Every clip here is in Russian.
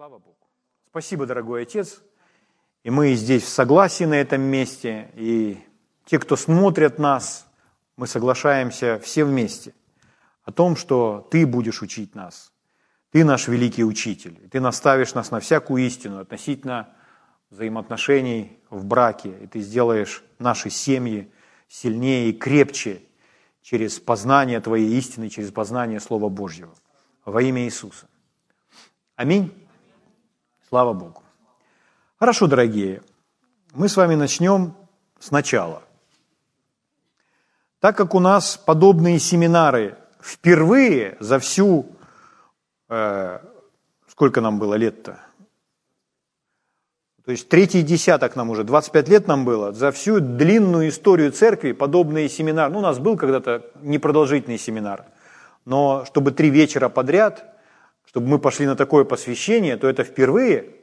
Слава Богу. Спасибо, дорогой Отец. И мы здесь в согласии на этом месте, и те, кто смотрят нас, мы соглашаемся все вместе о том, что Ты будешь учить нас. Ты наш великий учитель. Ты наставишь нас на всякую истину относительно взаимоотношений в браке. И Ты сделаешь наши семьи сильнее и крепче через познание Твоей истины, через познание Слова Божьего. Во имя Иисуса. Аминь. Слава Богу. Хорошо, дорогие, мы с вами начнем сначала. Так как у нас подобные семинары впервые за всю, э, сколько нам было лет-то? То есть третий десяток нам уже, 25 лет нам было, за всю длинную историю церкви подобные семинары. Ну, у нас был когда-то непродолжительный семинар, но чтобы три вечера подряд, чтобы мы пошли на такое посвящение, то это впервые.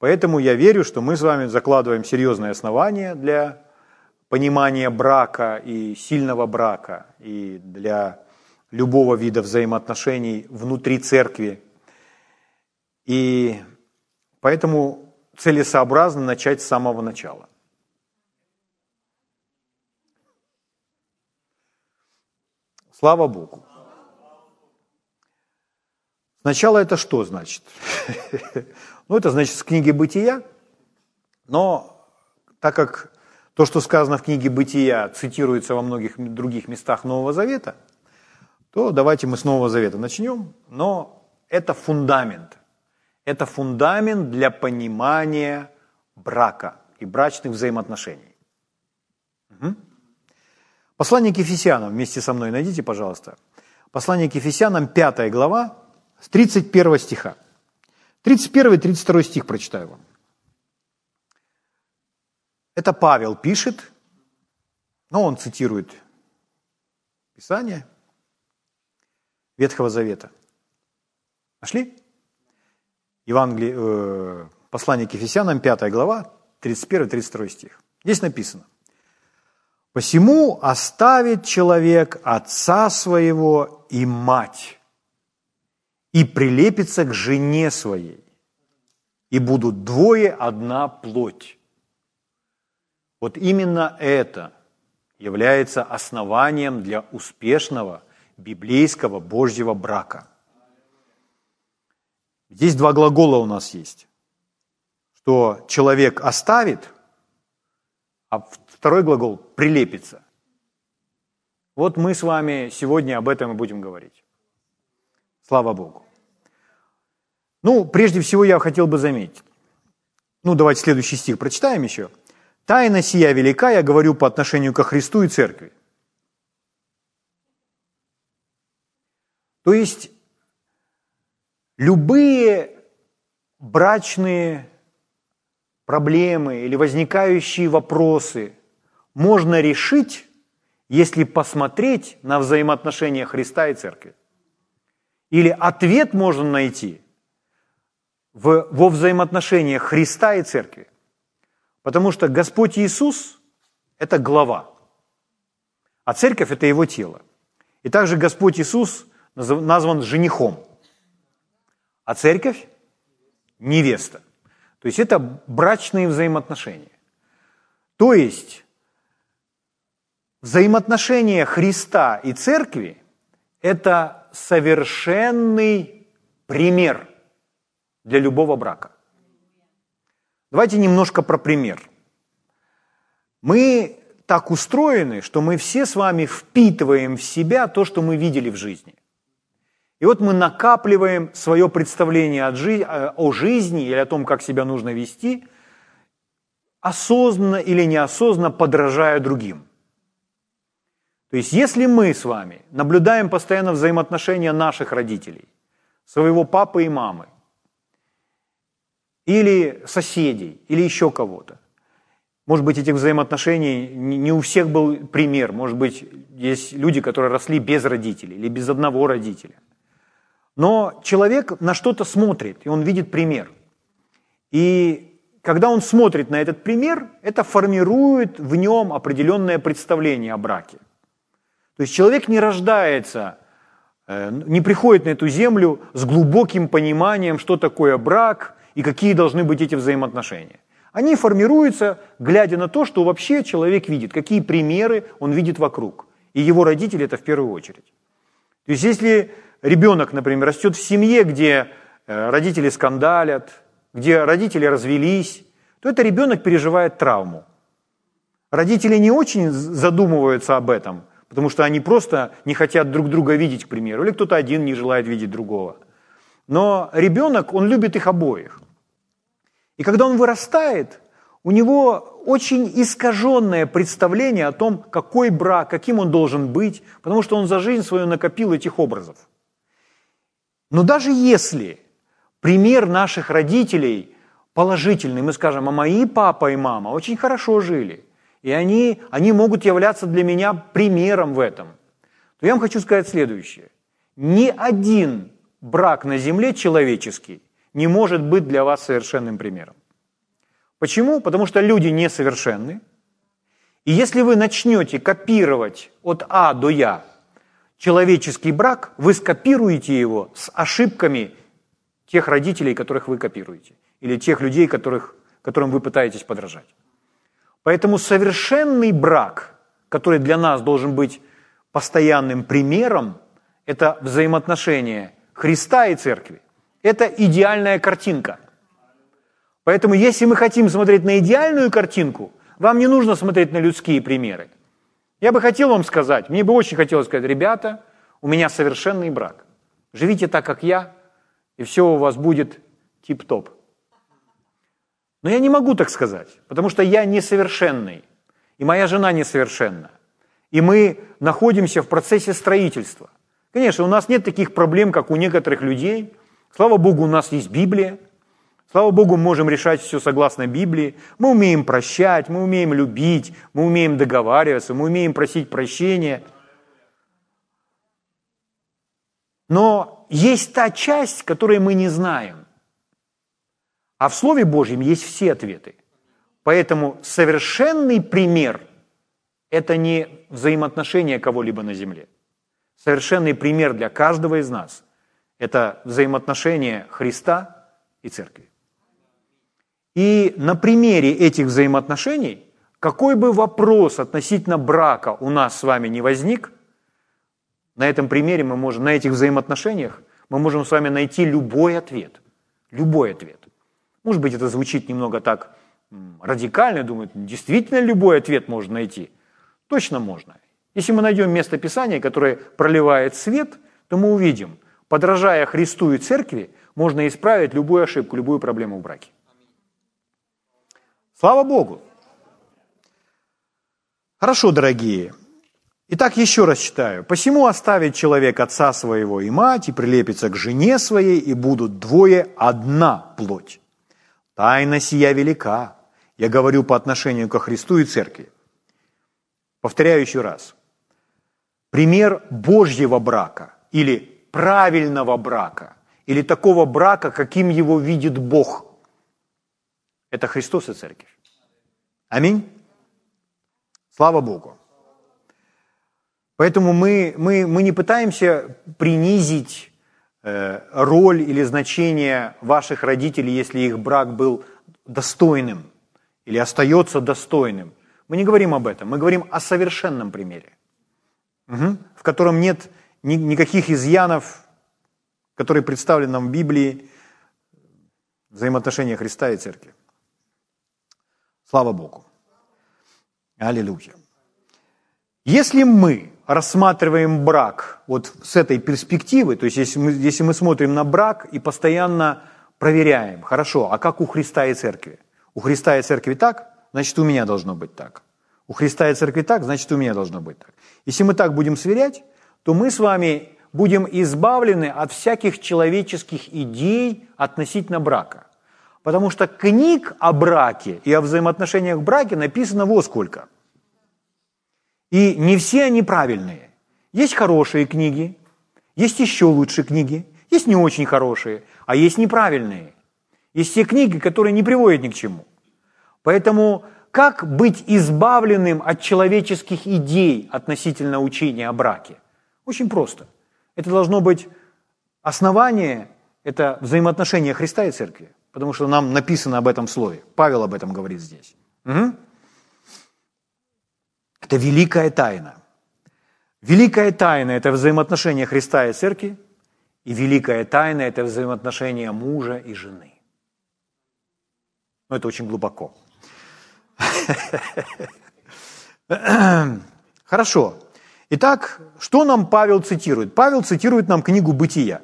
Поэтому я верю, что мы с вами закладываем серьезное основание для понимания брака и сильного брака, и для любого вида взаимоотношений внутри церкви. И поэтому целесообразно начать с самого начала. Слава Богу. Сначала это что значит? ну, это значит с книги «Бытия», но так как то, что сказано в книге «Бытия», цитируется во многих других местах Нового Завета, то давайте мы с Нового Завета начнем. Но это фундамент. Это фундамент для понимания брака и брачных взаимоотношений. Угу. Послание к Ефесянам вместе со мной найдите, пожалуйста. Послание к Ефесянам, 5 глава, с 31 стиха. 31-32 стих прочитаю вам. Это Павел пишет, но он цитирует Писание Ветхого Завета. Нашли? Евангелие, э, послание к Ефесянам, 5 глава, 31-32 стих. Здесь написано. «Посему оставит человек отца своего и мать, и прилепится к жене своей, и будут двое одна плоть». Вот именно это является основанием для успешного библейского Божьего брака – Здесь два глагола у нас есть. Что человек оставит, а второй глагол прилепится. Вот мы с вами сегодня об этом и будем говорить. Слава Богу. Ну, прежде всего я хотел бы заметить. Ну, давайте следующий стих прочитаем еще. «Тайна сия велика, я говорю по отношению ко Христу и Церкви». То есть Любые брачные проблемы или возникающие вопросы можно решить, если посмотреть на взаимоотношения Христа и Церкви. Или ответ можно найти в, во взаимоотношениях Христа и Церкви. Потому что Господь Иисус – это глава, а Церковь – это Его тело. И также Господь Иисус назван женихом – а церковь – невеста. То есть это брачные взаимоотношения. То есть взаимоотношения Христа и церкви – это совершенный пример для любого брака. Давайте немножко про пример. Мы так устроены, что мы все с вами впитываем в себя то, что мы видели в жизни. И вот мы накапливаем свое представление э, о жизни или о том, как себя нужно вести, осознанно или неосознанно подражая другим. То есть если мы с вами наблюдаем постоянно взаимоотношения наших родителей, своего папы и мамы, или соседей, или еще кого-то, может быть, этих взаимоотношений не у всех был пример, может быть, есть люди, которые росли без родителей или без одного родителя – но человек на что-то смотрит, и он видит пример. И когда он смотрит на этот пример, это формирует в нем определенное представление о браке. То есть человек не рождается э, не приходят на эту землю с глубоким пониманием, что такое брак и какие должны быть эти взаимоотношения. Они формируются, глядя на то, что вообще человек видит, какие примеры он видит вокруг. И его родители это в первую очередь. То есть если ребенок, например, растет в семье, где э, родители скандалят, где родители развелись, то этот ребенок переживает травму. Родители не очень задумываются об этом, потому что они просто не хотят друг друга видеть, к примеру, или кто-то один не желает видеть другого. Но ребенок, он любит их обоих. И когда он вырастает, у него очень искаженное представление о том, какой брак, каким он должен быть, потому что он за жизнь свою накопил этих образов. Но даже если пример наших родителей положительный, мы скажем, а мои папа и мама очень хорошо жили, и они, они могут являться для меня примером в этом, то я вам хочу сказать следующее. Ни один брак на земле человеческий не может быть для вас совершенным примером. Почему? Потому что люди несовершенны. И если вы начнете копировать от А до Я человеческий брак, вы скопируете его с ошибками тех родителей, которых вы копируете, или тех людей, которых, которым вы пытаетесь подражать. Поэтому совершенный брак, который для нас должен быть постоянным примером, это взаимоотношения Христа и Церкви. Это идеальная картинка. Поэтому если мы хотим смотреть на идеальную картинку, вам не нужно смотреть на людские примеры. Я бы хотел вам сказать, мне бы очень хотелось сказать, ребята, у меня совершенный брак. Живите так, как я, и все у вас будет тип-топ. Но я не могу так сказать, потому что я несовершенный, и моя жена несовершенна. И мы находимся в процессе строительства. Конечно, у нас нет таких проблем, как у некоторых людей. Слава Богу, у нас есть Библия. Слава Богу, мы можем решать все согласно Библии. Мы умеем прощать, мы умеем любить, мы умеем договариваться, мы умеем просить прощения. Но есть та часть, которую мы не знаем. А в Слове Божьем есть все ответы. Поэтому совершенный пример – это не взаимоотношения кого-либо на земле. Совершенный пример для каждого из нас – это взаимоотношения Христа и Церкви. И на примере этих взаимоотношений, какой бы вопрос относительно брака у нас с вами не возник, на этом примере мы можем, на этих взаимоотношениях мы можем с вами найти любой ответ. Любой ответ. Может быть, это звучит немного так радикально, думают, действительно любой ответ можно найти. Точно можно. Если мы найдем место Писания, которое проливает свет, то мы увидим, подражая Христу и Церкви, можно исправить любую ошибку, любую проблему в браке. Слава Богу. Хорошо, дорогие. Итак, еще раз читаю. «Посему оставит человек отца своего и мать, и прилепится к жене своей, и будут двое одна плоть. Тайна сия велика, я говорю по отношению ко Христу и Церкви». Повторяю еще раз. Пример Божьего брака или правильного брака, или такого брака, каким его видит Бог – это Христос и Церковь. Аминь. Слава Богу. Поэтому мы, мы, мы не пытаемся принизить э, роль или значение ваших родителей, если их брак был достойным или остается достойным. Мы не говорим об этом, мы говорим о совершенном примере, угу, в котором нет ни, никаких изъянов, которые представлены нам в Библии, взаимоотношения Христа и Церкви. Слава Богу. Аллилуйя. Если мы рассматриваем брак вот с этой перспективы, то есть если мы, если мы смотрим на брак и постоянно проверяем, хорошо, а как у Христа и Церкви? У Христа и Церкви так, значит у меня должно быть так. У Христа и Церкви так, значит у меня должно быть так. Если мы так будем сверять, то мы с вами будем избавлены от всяких человеческих идей относительно брака. Потому что книг о браке и о взаимоотношениях в браке написано вот сколько. И не все они правильные. Есть хорошие книги, есть еще лучшие книги, есть не очень хорошие, а есть неправильные. Есть те книги, которые не приводят ни к чему. Поэтому как быть избавленным от человеческих идей относительно учения о браке? Очень просто. Это должно быть основание, это взаимоотношения Христа и Церкви, потому что нам написано об этом Слове. Павел об этом говорит здесь. Угу. Это великая тайна. Великая тайна – это взаимоотношения Христа и Церкви, и великая тайна – это взаимоотношения мужа и жены. Но это очень глубоко. Хорошо. Итак, что нам Павел цитирует? Павел цитирует нам книгу «Бытия».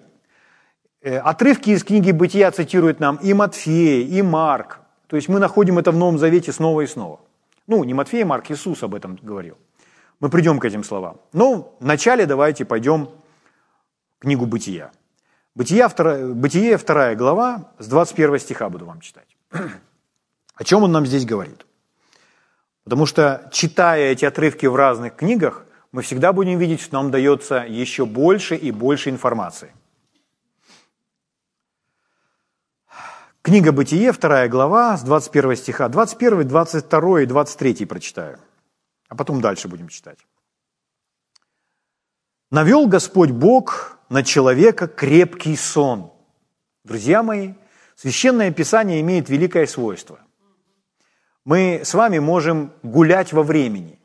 Э, отрывки из книги «Бытия» цитирует нам и Матфей, и Марк. То есть мы находим это в Новом Завете снова и снова. Ну, не Матфей, Марк, Иисус об этом говорил. Мы придем к этим словам. Но вначале давайте пойдем в книгу «Бытия». Бытия, вторая, Бытие, вторая глава, с 21 стиха буду вам читать. О чем он нам здесь говорит? Потому что, читая эти отрывки в разных книгах, мы всегда будем видеть, что нам дается еще больше и больше информации. Книга «Бытие», вторая глава, с 21 стиха. 21, 22 и 23 прочитаю. А потом дальше будем читать. «Навел Господь Бог на человека крепкий сон». Друзья мои, Священное Писание имеет великое свойство. Мы с вами можем гулять во времени.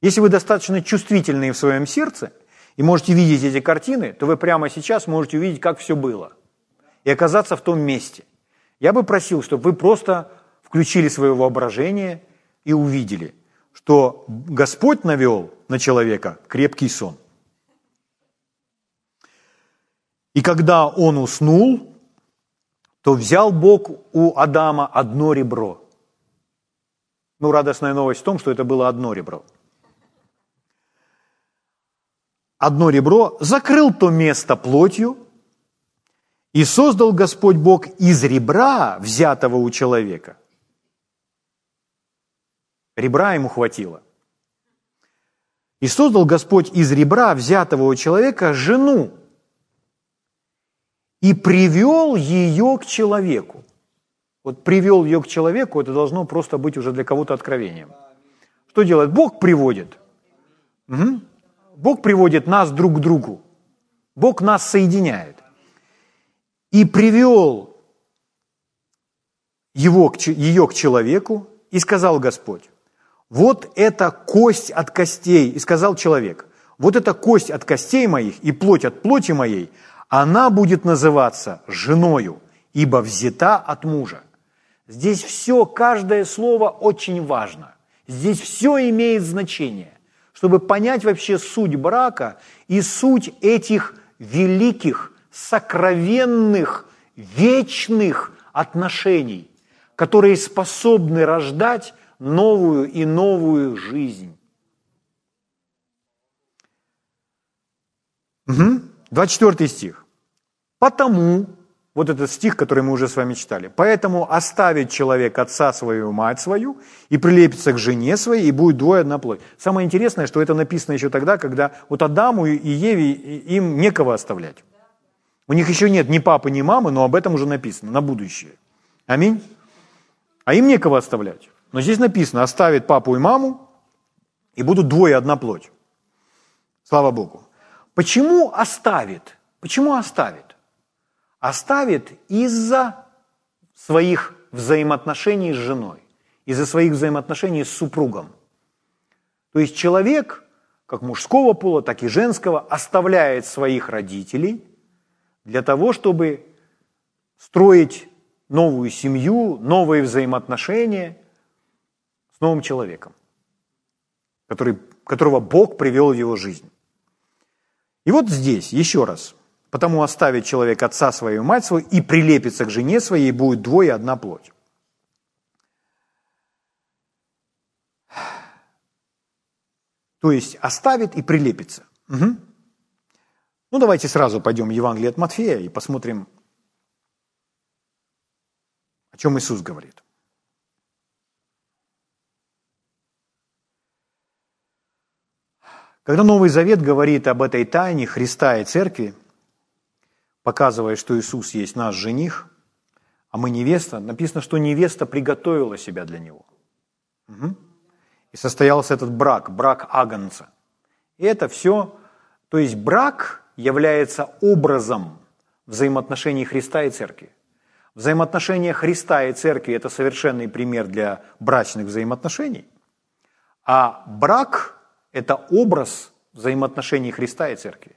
Если вы достаточно чувствительны в своем сердце и можете видеть эти картины, то вы прямо сейчас можете увидеть, как все было, и оказаться в том месте. Я бы просил, чтобы вы просто включили свое воображение и увидели, что Господь навел на человека крепкий сон. И когда он уснул, то взял Бог у Адама одно ребро. Ну, радостная новость в том, что это было одно ребро. Одно ребро, закрыл то место плотью, и создал Господь Бог из ребра, взятого у человека. Ребра ему хватило. И создал Господь из ребра, взятого у человека, жену, и привел ее к человеку. Вот привел ее к человеку, это должно просто быть уже для кого-то откровением. Что делает? Бог приводит. Угу. Бог приводит нас друг к другу. Бог нас соединяет. И привел его, ее к человеку, и сказал Господь, вот это кость от костей, и сказал человек, вот эта кость от костей моих и плоть от плоти моей – она будет называться женою, ибо взята от мужа. Здесь все, каждое слово очень важно. Здесь все имеет значение, чтобы понять вообще суть брака и суть этих великих, сокровенных, вечных отношений, которые способны рождать новую и новую жизнь. Угу. 24 стих. Потому, вот этот стих, который мы уже с вами читали, поэтому оставит человек отца свою, мать свою, и прилепится к жене своей, и будет двое одна плоть. Самое интересное, что это написано еще тогда, когда вот Адаму и Еве им некого оставлять. У них еще нет ни папы, ни мамы, но об этом уже написано, на будущее. Аминь. А им некого оставлять. Но здесь написано, оставит папу и маму, и будут двое одна плоть. Слава Богу. Почему оставит? Почему оставит? Оставит из-за своих взаимоотношений с женой, из-за своих взаимоотношений с супругом. То есть человек, как мужского пола, так и женского, оставляет своих родителей для того, чтобы строить новую семью, новые взаимоотношения с новым человеком, который, которого Бог привел в его жизнь. И вот здесь, еще раз, потому оставит человек отца свою, мать свою, и прилепится к жене своей, и будет двое одна плоть. То есть оставит и прилепится. Угу. Ну, давайте сразу пойдем в Евангелие от Матфея и посмотрим, о чем Иисус говорит. Когда Новый Завет говорит об этой тайне Христа и Церкви, показывая, что Иисус есть наш жених, а мы невеста, написано, что невеста приготовила себя для него. Угу. И состоялся этот брак, брак Агнца. И это все То есть брак является образом взаимоотношений Христа и Церкви. Взаимоотношения Христа и Церкви – это совершенный пример для брачных взаимоотношений, а брак – это образ взаимоотношений Христа и Церкви.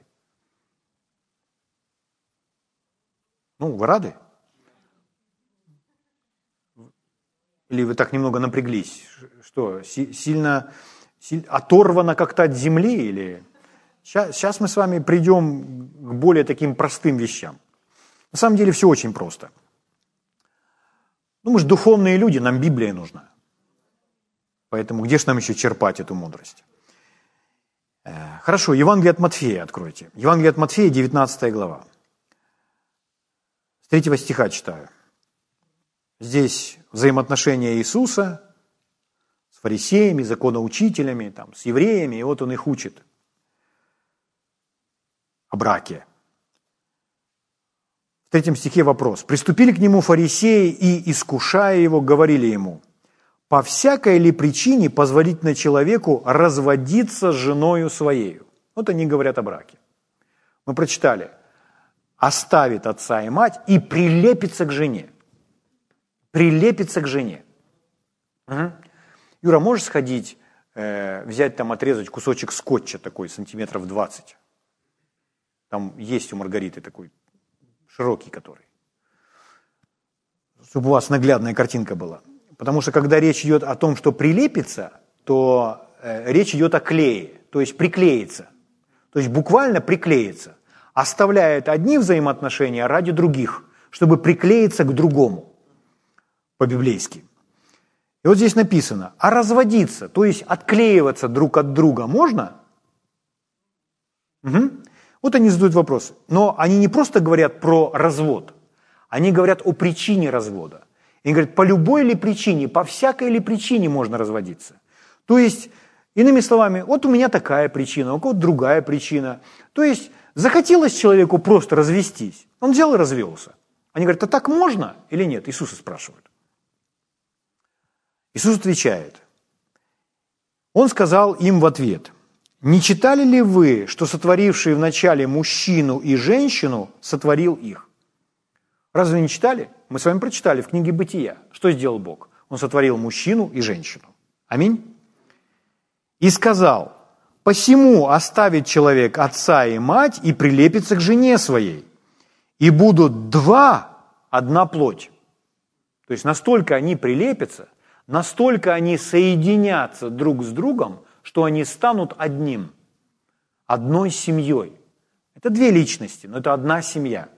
Ну, вы рады? Или вы так немного напряглись? Что, сильно, сильно оторвано как-то от земли? Или... Сейчас, сейчас мы с вами придем к более таким простым вещам. На самом деле все очень просто. Ну, мы же духовные люди, нам Библия нужна. Поэтому где же нам еще черпать эту мудрость? Э, хорошо, Евангелие от Матфея откройте. Евангелие от Матфея, 19 глава. С третьего стиха читаю. Здесь взаимоотношения Иисуса с фарисеями, законоучителями, там, с евреями, и вот он их учит о браке. В третьем стихе вопрос. «Приступили к нему фарисеи и, искушая его, говорили ему, по всякой ли причине позволительно человеку разводиться с женою своей?» Вот они говорят о браке. Мы прочитали – оставит отца и мать и прилепится к жене. Прилепится к жене. Угу. Юра, можешь сходить, э, взять там, отрезать кусочек скотча такой, сантиметров 20? Там есть у Маргариты такой широкий который. Чтобы у вас наглядная картинка была. Потому что когда речь идет о том, что прилепится, то э, речь идет о клее, то есть приклеится. То есть буквально приклеится оставляет одни взаимоотношения ради других, чтобы приклеиться к другому, по-библейски. И вот здесь написано, а разводиться, то есть отклеиваться друг от друга можно? Угу. Вот они задают вопрос. Но они не просто говорят про развод, они говорят о причине развода. И говорят, по любой ли причине, по всякой ли причине можно разводиться. То есть, иными словами, вот у меня такая причина, у кого-то другая причина. То есть, Захотелось человеку просто развестись. Он взял и развелся. Они говорят, а так можно или нет? Иисуса спрашивают. Иисус отвечает. Он сказал им в ответ, не читали ли вы, что сотворивший вначале мужчину и женщину сотворил их? Разве не читали? Мы с вами прочитали в книге «Бытия». Что сделал Бог? Он сотворил мужчину и женщину. Аминь. И сказал, Посему оставит человек отца и мать и прилепится к жене своей. И будут два, одна плоть. То есть настолько они прилепятся, настолько они соединятся друг с другом, что они станут одним, одной семьей. Это две личности, но это одна семья.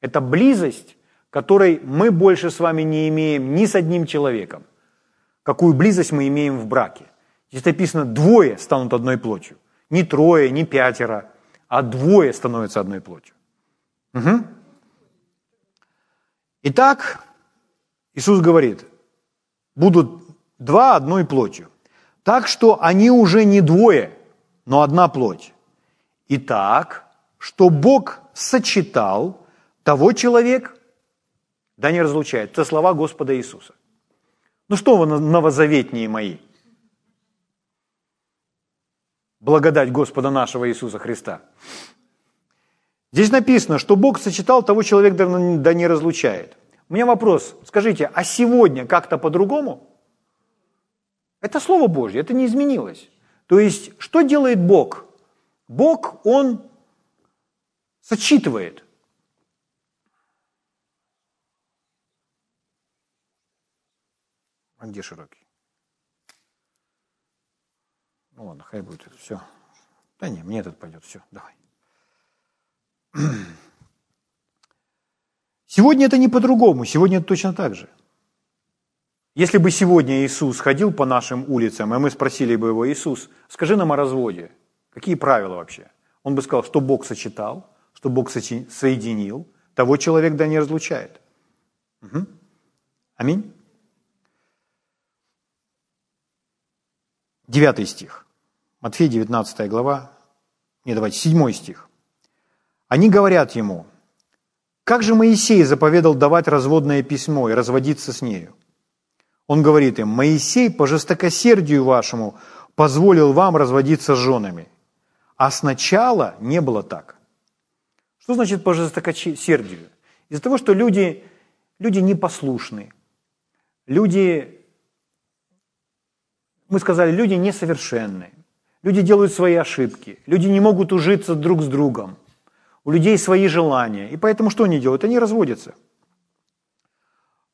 Это близость, которой мы больше с вами не имеем ни с одним человеком. Какую близость мы имеем в браке. Здесь написано, двое станут одной плотью. Не трое, не пятеро, а двое становятся одной плотью. Угу. Итак, Иисус говорит, будут два одной плотью. Так что они уже не двое, но одна плоть. Итак, что Бог сочетал, того человек да не разлучает. Это слова Господа Иисуса. Ну что вы новозаветние мои – благодать Господа нашего Иисуса Христа. Здесь написано, что Бог сочетал, того человек да не разлучает. У меня вопрос, скажите, а сегодня как-то по-другому? Это Слово Божье, это не изменилось. То есть, что делает Бог? Бог, Он сочитывает. Где широкий? Ну ладно, хай будет это все. Да не, мне этот пойдет, все, давай. Сегодня это не по-другому, сегодня это точно так же. Если бы сегодня Иисус ходил по нашим улицам, и мы спросили бы его, Иисус, скажи нам о разводе, какие правила вообще? Он бы сказал, что Бог сочетал, что Бог соединил, того человек да не разлучает. Угу. Аминь. Девятый стих. Матфея 19 глава, не давайте, 7 стих. Они говорят ему, как же Моисей заповедал давать разводное письмо и разводиться с нею? Он говорит им, Моисей по жестокосердию вашему позволил вам разводиться с женами. А сначала не было так. Что значит по жестокосердию? Из-за того, что люди, люди непослушны, люди, мы сказали, люди несовершенные, люди делают свои ошибки, люди не могут ужиться друг с другом, у людей свои желания. И поэтому что они делают? Они разводятся.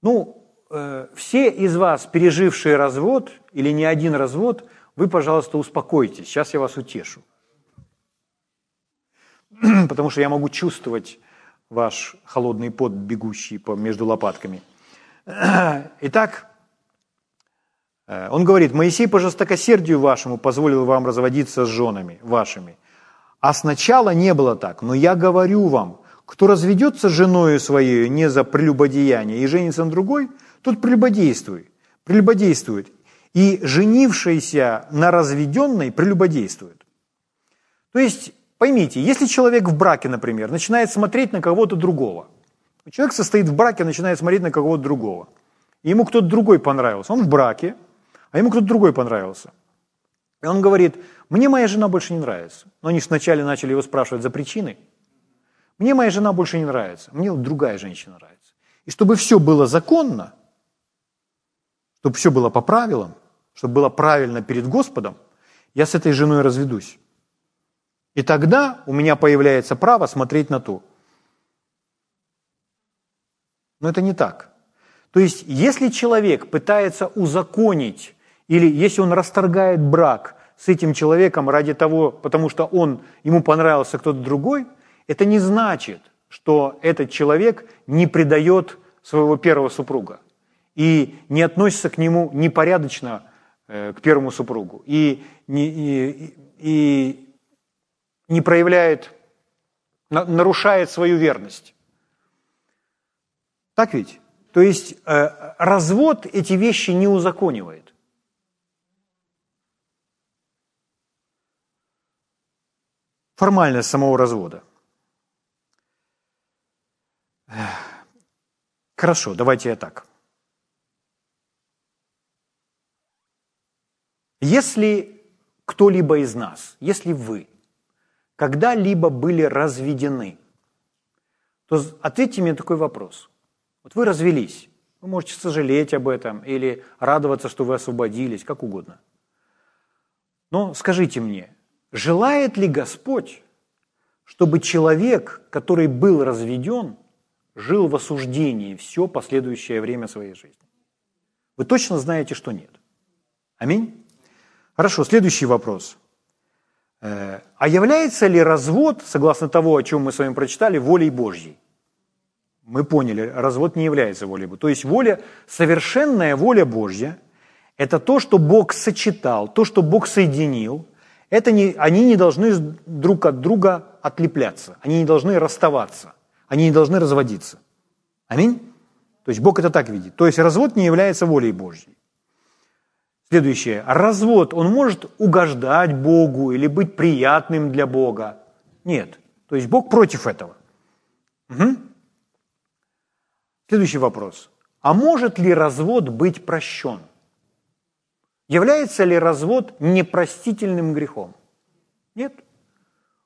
Ну, э, все из вас, пережившие развод или не один развод, вы, пожалуйста, успокойтесь. Сейчас я вас утешу. Потому что я могу чувствовать ваш холодный пот, бегущий по, между лопатками. Итак, он говорит, Моисей по жестокосердию вашему позволил вам разводиться с женами вашими. А сначала не было так, но я говорю вам, кто разведется с женою своей не за прелюбодеяние и женится на другой, тот прелюбодействует. прелюбодействует. И женившийся на разведенной прелюбодействует. То есть, поймите, если человек в браке, например, начинает смотреть на кого-то другого, человек состоит в браке, начинает смотреть на кого-то другого, ему кто-то другой понравился, он в браке, а ему кто-то другой понравился. И он говорит, мне моя жена больше не нравится. Но они вначале начали его спрашивать за причины – мне моя жена больше не нравится, мне другая женщина нравится. И чтобы все было законно, чтобы все было по правилам, чтобы было правильно перед Господом, я с этой женой разведусь. И тогда у меня появляется право смотреть на то. Но это не так. То есть, если человек пытается узаконить, или если он расторгает брак с этим человеком ради того, потому что он, ему понравился кто-то другой, это не значит, что этот человек не предает своего первого супруга и не относится к нему непорядочно э, к первому супругу и не, и, и не проявляет, нарушает свою верность. Так ведь? То есть э, развод эти вещи не узаконивает. Формальность самого развода – Хорошо, давайте я так. Если кто-либо из нас, если вы когда-либо были разведены, то ответьте мне такой вопрос. Вот вы развелись, вы можете сожалеть об этом или радоваться, что вы освободились, как угодно. Но скажите мне, желает ли Господь, чтобы человек, который был разведен, жил в осуждении все последующее время своей жизни? Вы точно знаете, что нет. Аминь? Хорошо, следующий вопрос. Э, а является ли развод, согласно того, о чем мы с вами прочитали, волей Божьей? Мы поняли, развод не является волей Божьей. То есть воля, совершенная воля Божья – это то, что Бог сочетал, то, что Бог соединил. Это не, они не должны друг от друга отлепляться, они не должны расставаться. Они не должны разводиться. Аминь? То есть Бог это так видит. То есть развод не является волей Божьей. Следующее. Развод, он может угождать Богу или быть приятным для Бога? Нет. То есть Бог против этого. Угу. Следующий вопрос. А может ли развод быть прощен? Является ли развод непростительным грехом? Нет.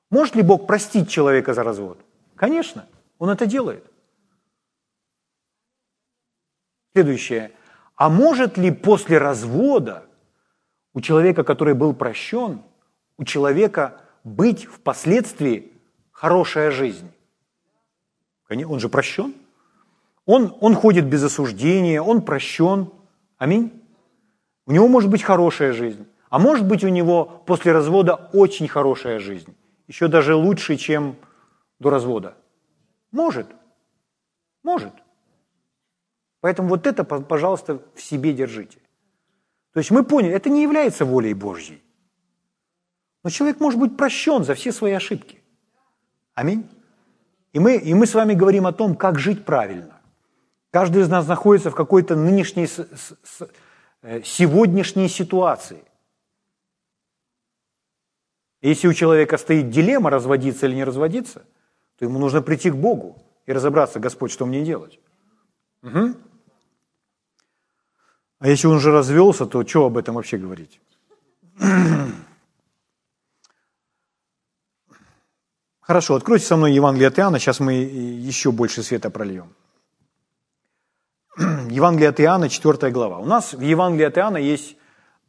Может ли Бог простить человека за развод? Конечно. Он это делает. Следующее. А может ли после развода у человека, который был прощен, у человека быть впоследствии хорошая жизнь? Он же прощен. Он, он ходит без осуждения, он прощен. Аминь. У него может быть хорошая жизнь. А может быть у него после развода очень хорошая жизнь. Еще даже лучше, чем до развода. Может. Может. Поэтому вот это, пожалуйста, в себе держите. То есть мы поняли, это не является волей Божьей. Но человек может быть прощен за все свои ошибки. Аминь. И мы, и мы с вами говорим о том, как жить правильно. Каждый из нас находится в какой-то нынешней, сегодняшней ситуации. Если у человека стоит дилемма, разводиться или не разводиться – то ему нужно прийти к Богу и разобраться, Господь, что мне делать. Угу. А если он уже развелся, то что об этом вообще говорить? Хорошо, откройте со мной Евангелие от Иоанна, сейчас мы еще больше света прольем. Евангелие от Иоанна, 4 глава. У нас в Евангелии от Иоанна есть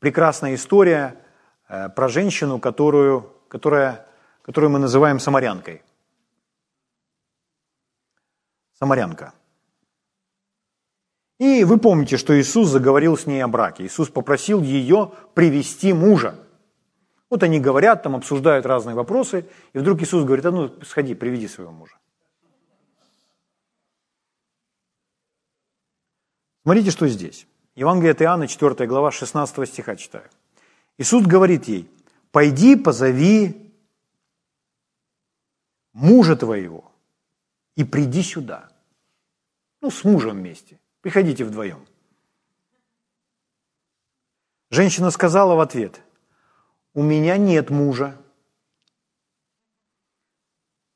прекрасная история э, про женщину, которую, которая, которую мы называем самарянкой. Самарянка. И вы помните, что Иисус заговорил с ней о браке. Иисус попросил ее привести мужа. Вот они говорят, там обсуждают разные вопросы, и вдруг Иисус говорит, а ну сходи, приведи своего мужа. Смотрите, что здесь. Евангелие от Иоанна, 4 глава, 16 стиха читаю. Иисус говорит ей, пойди позови мужа твоего и приди сюда. Ну, с мужем вместе. Приходите вдвоем. Женщина сказала в ответ, у меня нет мужа.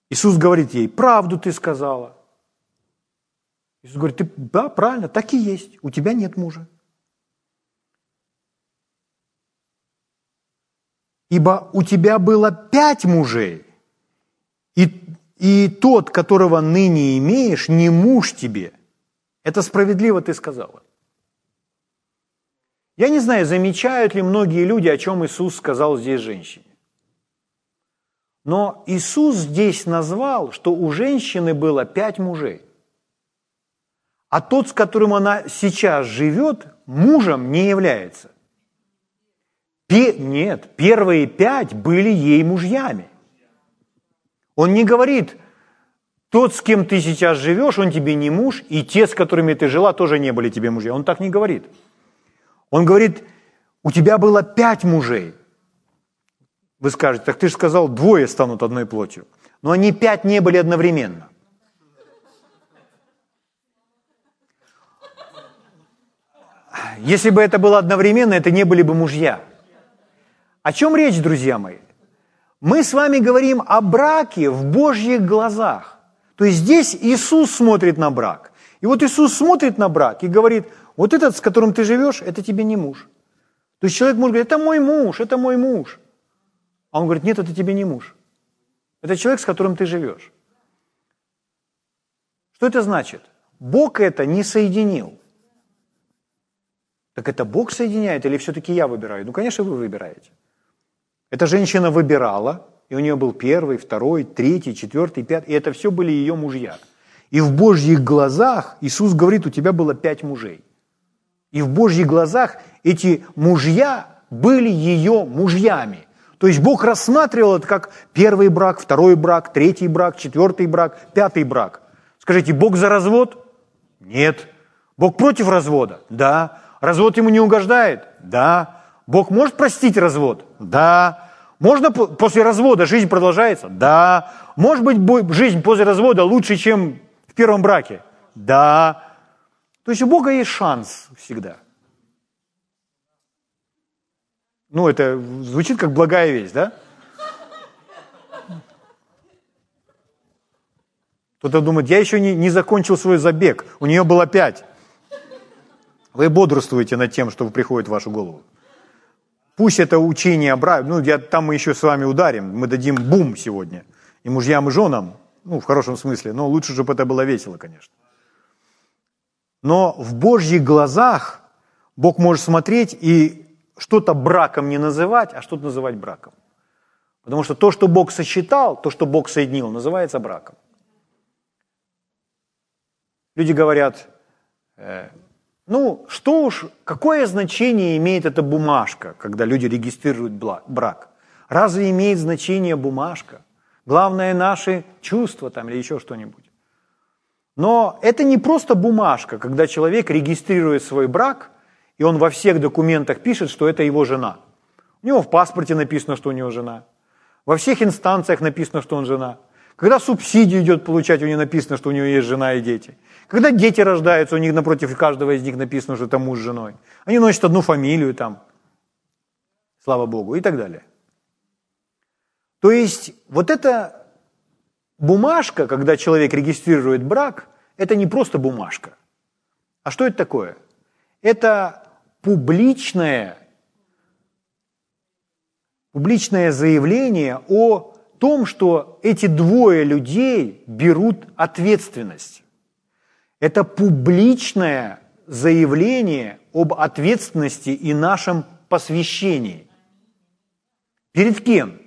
Иисус говорит ей, правду ты сказала. Иисус говорит, ты, да, правильно, так и есть, у тебя нет мужа. Ибо у тебя было пять мужей, и, и тот, которого ныне имеешь, не муж тебе. Это справедливо ты сказала. Я не знаю, замечают ли многие люди, о чем Иисус сказал здесь женщине. Но Иисус здесь назвал, что у женщины было пять мужей. А тот, с которым она сейчас живет, мужем не является. Пе- нет, первые пять были ей мужьями. Он не говорит, тот, с кем ты сейчас живешь, он тебе не муж, и те, с которыми ты жила, тоже не были тебе мужья. Он так не говорит. Он говорит, у тебя было пять мужей. Вы скажете, так ты же сказал, двое станут одной плотью. Но они пять не были одновременно. Если бы это было одновременно, это не были бы мужья. О чем речь, друзья мои? Мы с вами говорим о браке в Божьих глазах. То есть здесь Иисус смотрит на брак. И вот Иисус смотрит на брак и говорит, вот этот, с которым ты живешь, это тебе не муж. То есть человек может говорить, это мой муж, это мой муж. А он говорит, нет, это тебе не муж. Это человек, с которым ты живешь. Что это значит? Бог это не соединил. Так это Бог соединяет или все-таки я выбираю? Ну, конечно, вы выбираете. Эта женщина выбирала, и у нее был первый, второй, третий, четвертый, пятый, и это все были ее мужья. И в Божьих глазах Иисус говорит, у тебя было пять мужей. И в Божьих глазах эти мужья были ее мужьями. То есть Бог рассматривал это как первый брак, второй брак, третий брак, четвертый брак, пятый брак. Скажите, Бог за развод? Нет. Бог против развода? Да. Развод ему не угождает? Да. Бог может простить развод? Да. Можно после развода жизнь продолжается? Да. Может быть, жизнь после развода лучше, чем в первом браке? Да. То есть у Бога есть шанс всегда. Ну, это звучит как благая весть, да? Кто-то думает, я еще не, не закончил свой забег, у нее было пять. Вы бодрствуете над тем, что приходит в вашу голову. Пусть это учение ну, я, там мы еще с вами ударим, мы дадим бум сегодня. И мужьям, и женам, ну, в хорошем смысле, но лучше, чтобы это было весело, конечно. Но в Божьих глазах Бог может смотреть и что-то браком не называть, а что-то называть браком. Потому что то, что Бог сосчитал, то, что Бог соединил, называется браком. Люди говорят, э, ну, что уж, какое значение имеет эта бумажка, когда люди регистрируют брак? Разве имеет значение бумажка? Главное наши чувства там или еще что-нибудь. Но это не просто бумажка, когда человек регистрирует свой брак, и он во всех документах пишет, что это его жена. У него в паспорте написано, что у него жена. Во всех инстанциях написано, что он жена. Когда субсидию идет получать, у него написано, что у него есть жена и дети. Когда дети рождаются, у них напротив каждого из них написано, что это муж с женой. Они носят одну фамилию там, слава Богу, и так далее. То есть вот эта бумажка, когда человек регистрирует брак, это не просто бумажка. А что это такое? Это публичное, публичное заявление о том, что эти двое людей берут ответственность. Это публичное заявление об ответственности и нашем посвящении. Перед кем?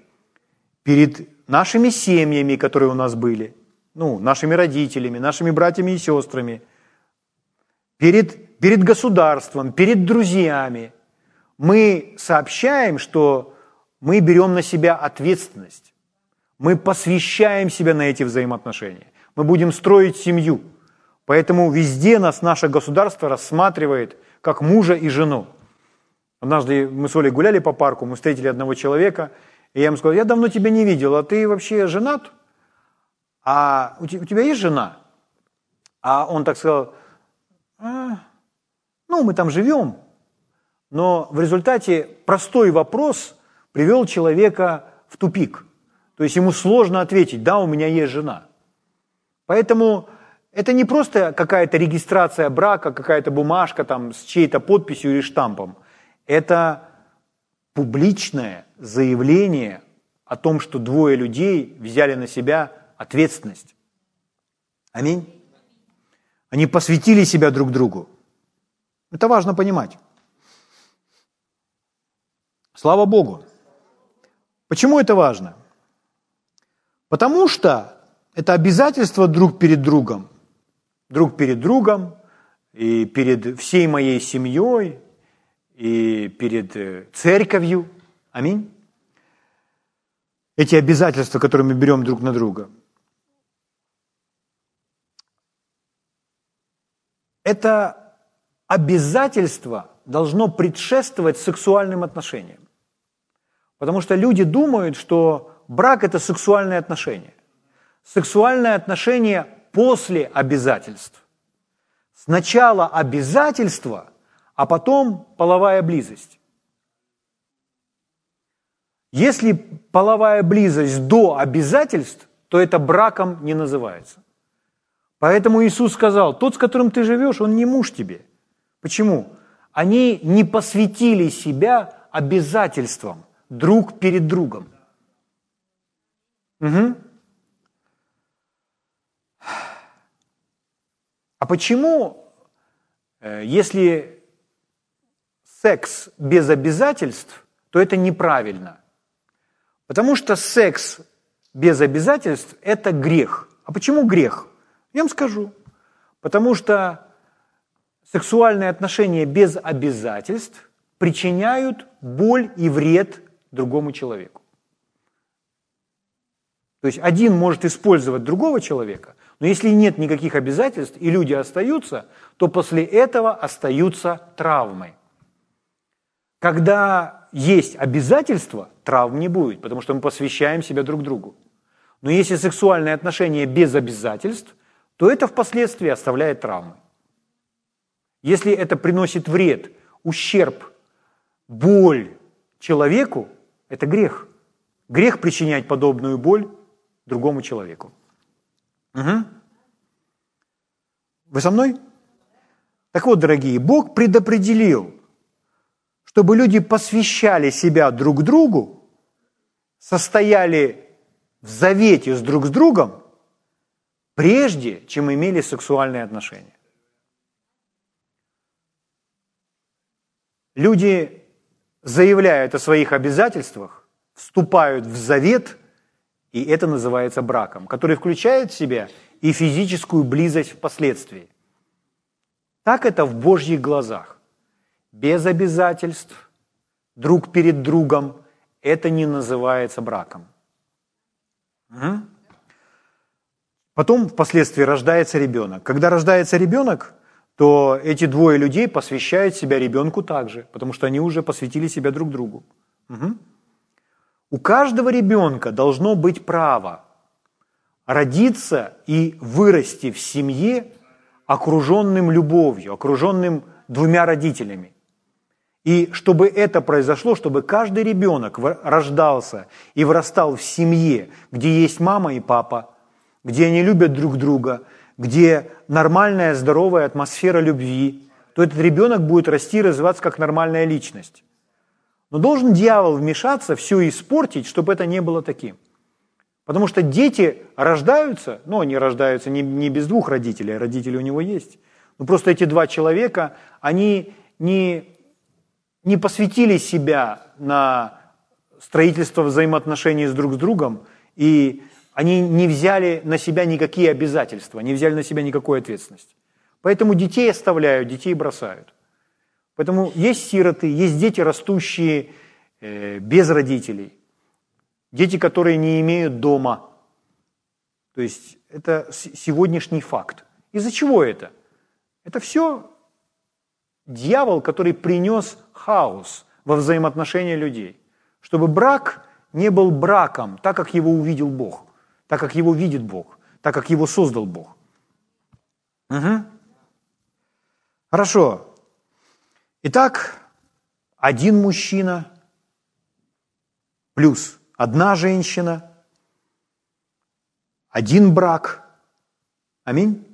Перед нашими семьями, которые у нас были, ну, нашими родителями, нашими братьями и сестрами, перед, перед государством, перед друзьями. Мы сообщаем, что мы берем на себя ответственность. Мы посвящаем себя на эти взаимоотношения. Мы будем строить семью. Поэтому везде нас наше государство рассматривает как мужа и жену. Однажды мы с Олей гуляли по парку, мы встретили одного человека, и я ему сказал, я давно тебя не видел, а ты вообще женат? А у тебя есть жена? А он так сказал, а, ну, мы там живем. Но в результате простой вопрос привел человека в тупик. То есть ему сложно ответить, да, у меня есть жена. Поэтому это не просто какая-то регистрация брака, какая-то бумажка там с чьей-то подписью или штампом. Это публичное заявление о том, что двое людей взяли на себя ответственность. Аминь. Они посвятили себя друг другу. Это важно понимать. Слава Богу. Почему это важно? Потому что это обязательство друг перед другом, друг перед другом и перед всей моей семьей, и перед э, церковью. Аминь. Эти обязательства, которые мы берем друг на друга. Это обязательство должно предшествовать сексуальным отношениям. Потому что люди думают, что брак – это сексуальные отношения. Сексуальные отношения после обязательств. Сначала обязательства, а потом половая близость. Если половая близость до обязательств, то это браком не называется. Поэтому Иисус сказал, тот, с которым ты живешь, он не муж тебе. Почему? Они не посвятили себя обязательствам друг перед другом. Угу. Почему, э, если секс без обязательств, то это неправильно? Потому что секс без обязательств – это грех. А почему грех? Я вам скажу. Потому что сексуальные отношения без обязательств причиняют боль и вред другому человеку. То есть один может использовать другого человека, но если нет никаких обязательств и люди остаются, то после этого остаются травмы. Когда есть обязательства, травм не будет, потому что мы посвящаем себя друг другу. Но если сексуальные отношения без обязательств, то это впоследствии оставляет травмы. Если это приносит вред, ущерб, боль человеку, это грех. Грех причинять подобную боль другому человеку. Угу. Вы со мной? Так вот, дорогие, Бог предопределил, чтобы люди посвящали себя друг другу, состояли в завете с друг с другом, прежде чем имели сексуальные отношения. Люди заявляют о своих обязательствах, вступают в завет, и это называется браком, который включает в себя и физическую близость впоследствии. Так это в Божьих глазах. Без обязательств, друг перед другом, это не называется браком. Угу. Потом впоследствии рождается ребенок. Когда рождается ребенок, то эти двое людей посвящают себя ребенку также, потому что они уже посвятили себя друг другу. Угу. У каждого ребенка должно быть право родиться и вырасти в семье, окруженным любовью, окруженным двумя родителями. И чтобы это произошло, чтобы каждый ребенок рождался и вырастал в семье, где есть мама и папа, где они любят друг друга, где нормальная, здоровая атмосфера любви, то этот ребенок будет расти и развиваться как нормальная личность. Но должен дьявол вмешаться, все испортить, чтобы это не было таким. Потому что дети рождаются, ну, они рождаются не, не без двух родителей, а родители у него есть. Но просто эти два человека, они не, не посвятили себя на строительство взаимоотношений с друг с другом, и они не взяли на себя никакие обязательства, не взяли на себя никакой ответственности. Поэтому детей оставляют, детей бросают. Поэтому есть сироты, есть дети, растущие э, без родителей, дети, которые не имеют дома. То есть это сегодняшний факт. Из-за чего это? Это все дьявол, который принес хаос во взаимоотношения людей, чтобы брак не был браком, так как его увидел Бог, так как его видит Бог, так как его создал Бог. Угу. Хорошо. Итак, один мужчина плюс одна женщина, один брак. Аминь.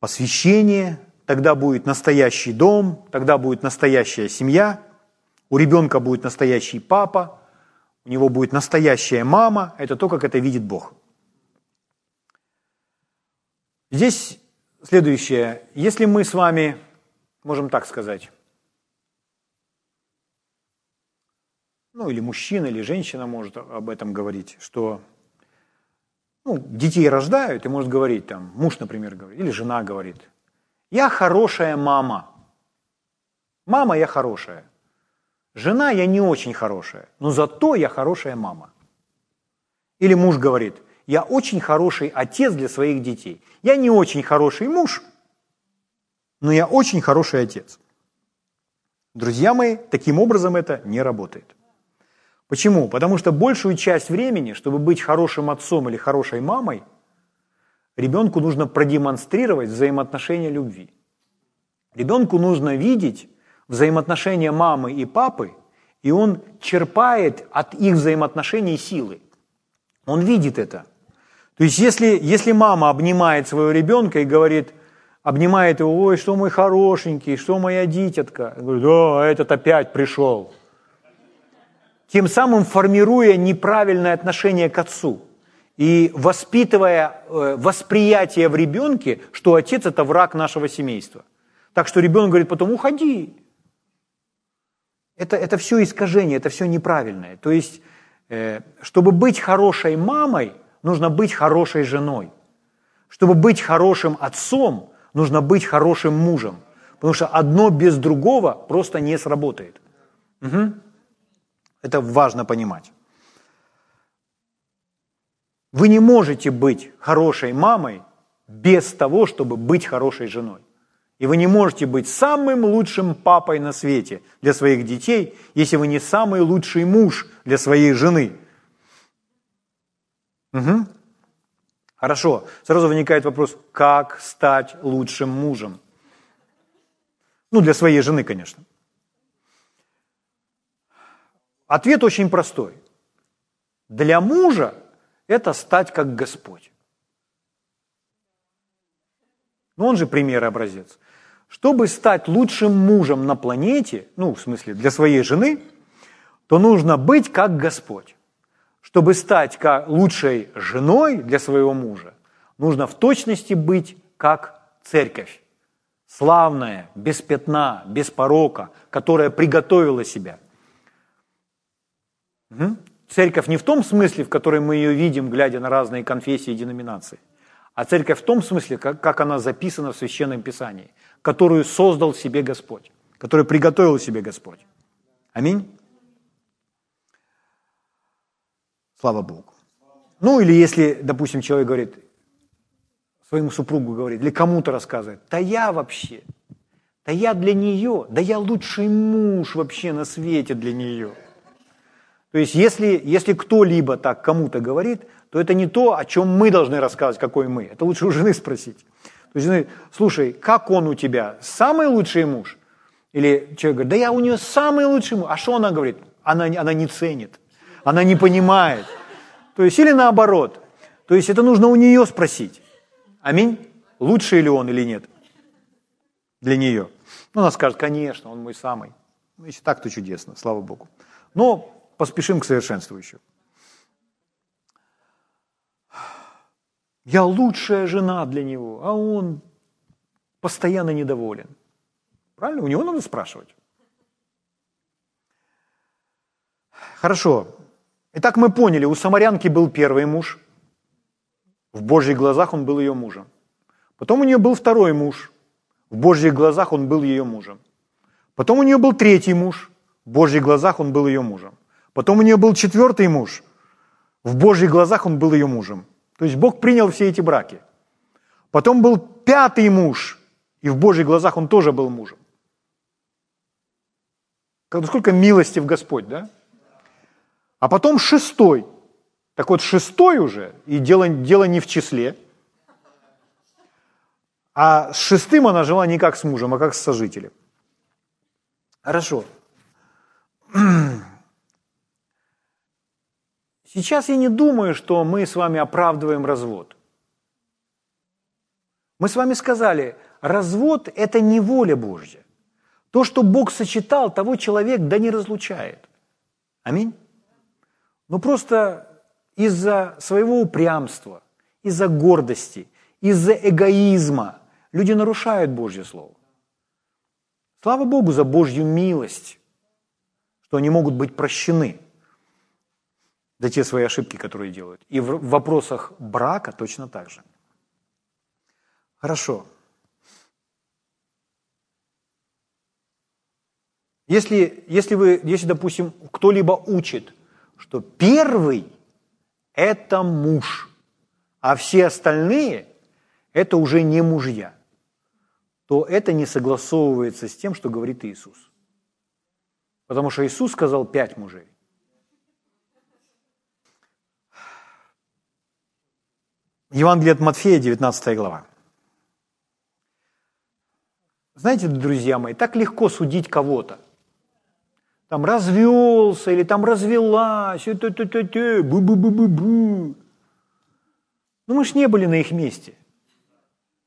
Посвящение, тогда будет настоящий дом, тогда будет настоящая семья, у ребенка будет настоящий папа, у него будет настоящая мама. Это то, как это видит Бог. Здесь следующее. Если мы с вами, можем так сказать, ну или мужчина, или женщина может об этом говорить, что ну, детей рождают и может говорить, там, муж, например, говорит, или жена говорит, я хорошая мама. Мама я хорошая. Жена я не очень хорошая, но зато я хорошая мама. Или муж говорит, я очень хороший отец для своих детей. Я не очень хороший муж, но я очень хороший отец. Друзья мои, таким образом это не работает. Почему? Потому что большую часть времени, чтобы быть хорошим отцом или хорошей мамой, ребенку нужно продемонстрировать взаимоотношения любви. Ребенку нужно видеть взаимоотношения мамы и папы, и он черпает от их взаимоотношений силы. Он видит это. То есть если, если мама обнимает своего ребенка и говорит, обнимает его, ой, что мой хорошенький, что моя дитятка, говорит, о, этот опять пришел тем самым формируя неправильное отношение к отцу и воспитывая э, восприятие в ребенке, что отец – это враг нашего семейства. Так что ребенок говорит потом «уходи». Это, это все искажение, это все неправильное. То есть, э, чтобы быть хорошей мамой, нужно быть хорошей женой. Чтобы быть хорошим отцом, нужно быть хорошим мужем. Потому что одно без другого просто не сработает. Угу. Это важно понимать. Вы не можете быть хорошей мамой без того, чтобы быть хорошей женой. И вы не можете быть самым лучшим папой на свете для своих детей, если вы не самый лучший муж для своей жены. Угу. Хорошо. Сразу возникает вопрос, как стать лучшим мужем? Ну, для своей жены, конечно. Ответ очень простой. Для мужа это стать как Господь. Ну, он же пример и образец. Чтобы стать лучшим мужем на планете, ну, в смысле, для своей жены, то нужно быть как Господь. Чтобы стать лучшей женой для своего мужа, нужно в точности быть как церковь. Славная, без пятна, без порока, которая приготовила себя – Угу. Церковь не в том смысле, в которой мы ее видим, глядя на разные конфессии и деноминации, а церковь в том смысле, как, как она записана в Священном Писании, которую создал себе Господь, которую приготовил себе Господь. Аминь. Слава Богу. Ну или если, допустим, человек говорит, своему супругу говорит, или кому-то рассказывает, да я вообще, да я для нее, да я лучший муж вообще на свете для нее – то есть если, если кто-либо так кому-то говорит, то это не то, о чем мы должны рассказывать, какой мы. Это лучше у жены спросить. То есть, слушай, как он у тебя? Самый лучший муж? Или человек говорит, да я у нее самый лучший муж. А что она говорит? Она, она не ценит, она не понимает. То есть, или наоборот. То есть, это нужно у нее спросить. Аминь. Лучший ли он или нет? Для нее. Ну, она скажет, конечно, он мой самый. Ну, если так, то чудесно, слава Богу. Но поспешим к совершенству еще. Я лучшая жена для него, а он постоянно недоволен. Правильно? У него надо спрашивать. Хорошо. Итак, мы поняли, у самарянки был первый муж. В Божьих глазах он был ее мужем. Потом у нее был второй муж. В Божьих глазах он был ее мужем. Потом у нее был третий муж. В Божьих глазах он был ее мужем. Потом у нее был четвертый муж. В Божьих глазах он был ее мужем. То есть Бог принял все эти браки. Потом был пятый муж, и в Божьих глазах он тоже был мужем. Сколько милости в Господь, да? А потом шестой. Так вот, шестой уже, и дело, дело не в числе. А с шестым она жила не как с мужем, а как с сожителем. Хорошо. Сейчас я не думаю, что мы с вами оправдываем развод. Мы с вами сказали, развод – это не воля Божья. То, что Бог сочетал, того человек да не разлучает. Аминь. Но просто из-за своего упрямства, из-за гордости, из-за эгоизма люди нарушают Божье Слово. Слава Богу за Божью милость, что они могут быть прощены за те свои ошибки, которые делают. И в вопросах брака точно так же. Хорошо. Если, если, вы, если, допустим, кто-либо учит, что первый – это муж, а все остальные – это уже не мужья, то это не согласовывается с тем, что говорит Иисус. Потому что Иисус сказал пять мужей. Евангелие от Матфея, 19 глава. Знаете, друзья мои, так легко судить кого-то. Там развелся или там развелась, бу-бу-бу-бу-бу. Ну мы ж не были на их месте.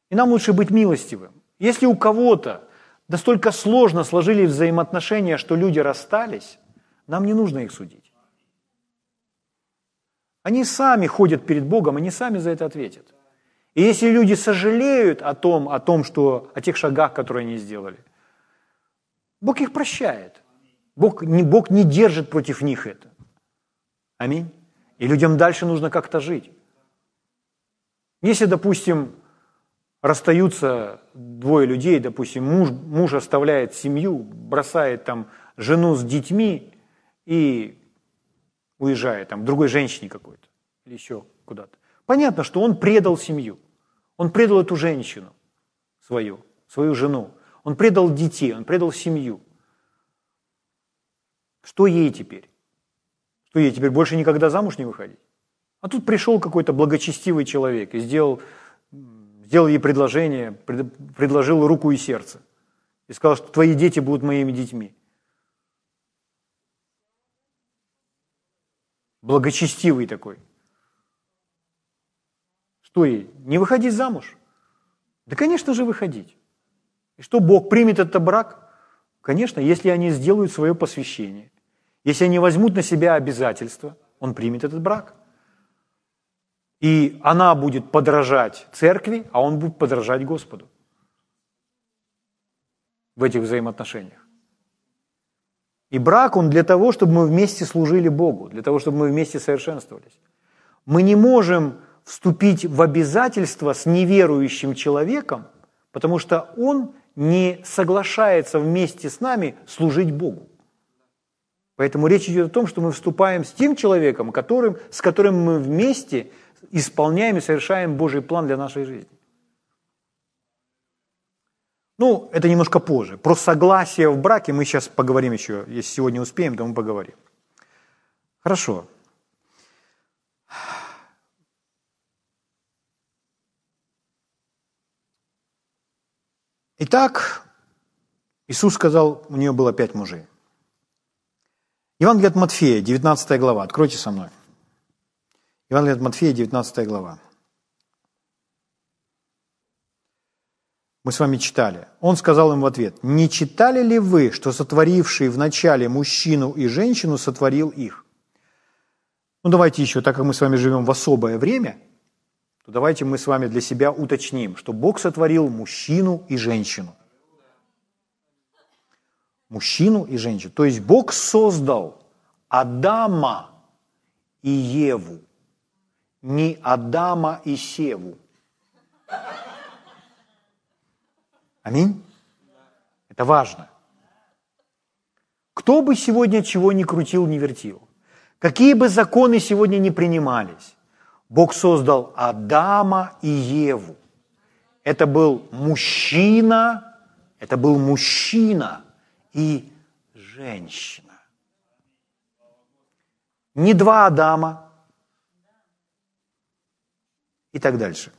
И нам лучше быть милостивым. Если у кого-то настолько сложно сложились взаимоотношения, что люди расстались, нам не нужно их судить. Они сами ходят перед Богом, они сами за это ответят. И если люди сожалеют о том, о том, что, о тех шагах, которые они сделали, Бог их прощает. Бог не, Бог не держит против них это. Аминь. И людям дальше нужно как-то жить. Если, допустим, расстаются двое людей, допустим, муж, муж оставляет семью, бросает там жену с детьми и уезжает там, другой женщине какой-то или еще куда-то. Понятно, что он предал семью. Он предал эту женщину свою, свою жену. Он предал детей, он предал семью. Что ей теперь? Что ей теперь больше никогда замуж не выходить? А тут пришел какой-то благочестивый человек и сделал, сделал ей предложение, предложил руку и сердце. И сказал, что твои дети будут моими детьми. Благочестивый такой – что ей? Не выходить замуж? Да, конечно же, выходить. И что Бог примет этот брак? Конечно, если они сделают свое посвящение, если они возьмут на себя обязательства, Он примет этот брак. И она будет подражать церкви, а он будет подражать Господу в этих взаимоотношениях. И брак, он для того, чтобы мы вместе служили Богу, для того, чтобы мы вместе совершенствовались. Мы не можем вступить в обязательство с неверующим человеком, потому что он не соглашается вместе с нами служить Богу. Поэтому речь идет о том, что мы вступаем с тем человеком, которым, с которым мы вместе исполняем и совершаем Божий план для нашей жизни. Ну, это немножко позже. Про согласие в браке мы сейчас поговорим еще. Если сегодня успеем, то мы поговорим. Хорошо. Итак, Иисус сказал, у нее было пять мужей. Евангелие от Матфея, 19 глава. Откройте со мной. Евангелие от Матфея, 19 глава. Мы с вами читали. Он сказал им в ответ, «Не читали ли вы, что сотворивший в начале мужчину и женщину сотворил их?» Ну, давайте еще, так как мы с вами живем в особое время, то давайте мы с вами для себя уточним, что Бог сотворил мужчину и женщину. Мужчину и женщину. То есть Бог создал Адама и Еву, не Адама и Севу. Аминь? Это важно. Кто бы сегодня чего ни крутил, ни вертел, какие бы законы сегодня не принимались, Бог создал Адама и Еву. Это был мужчина, это был мужчина и женщина. Не два Адама и так дальше.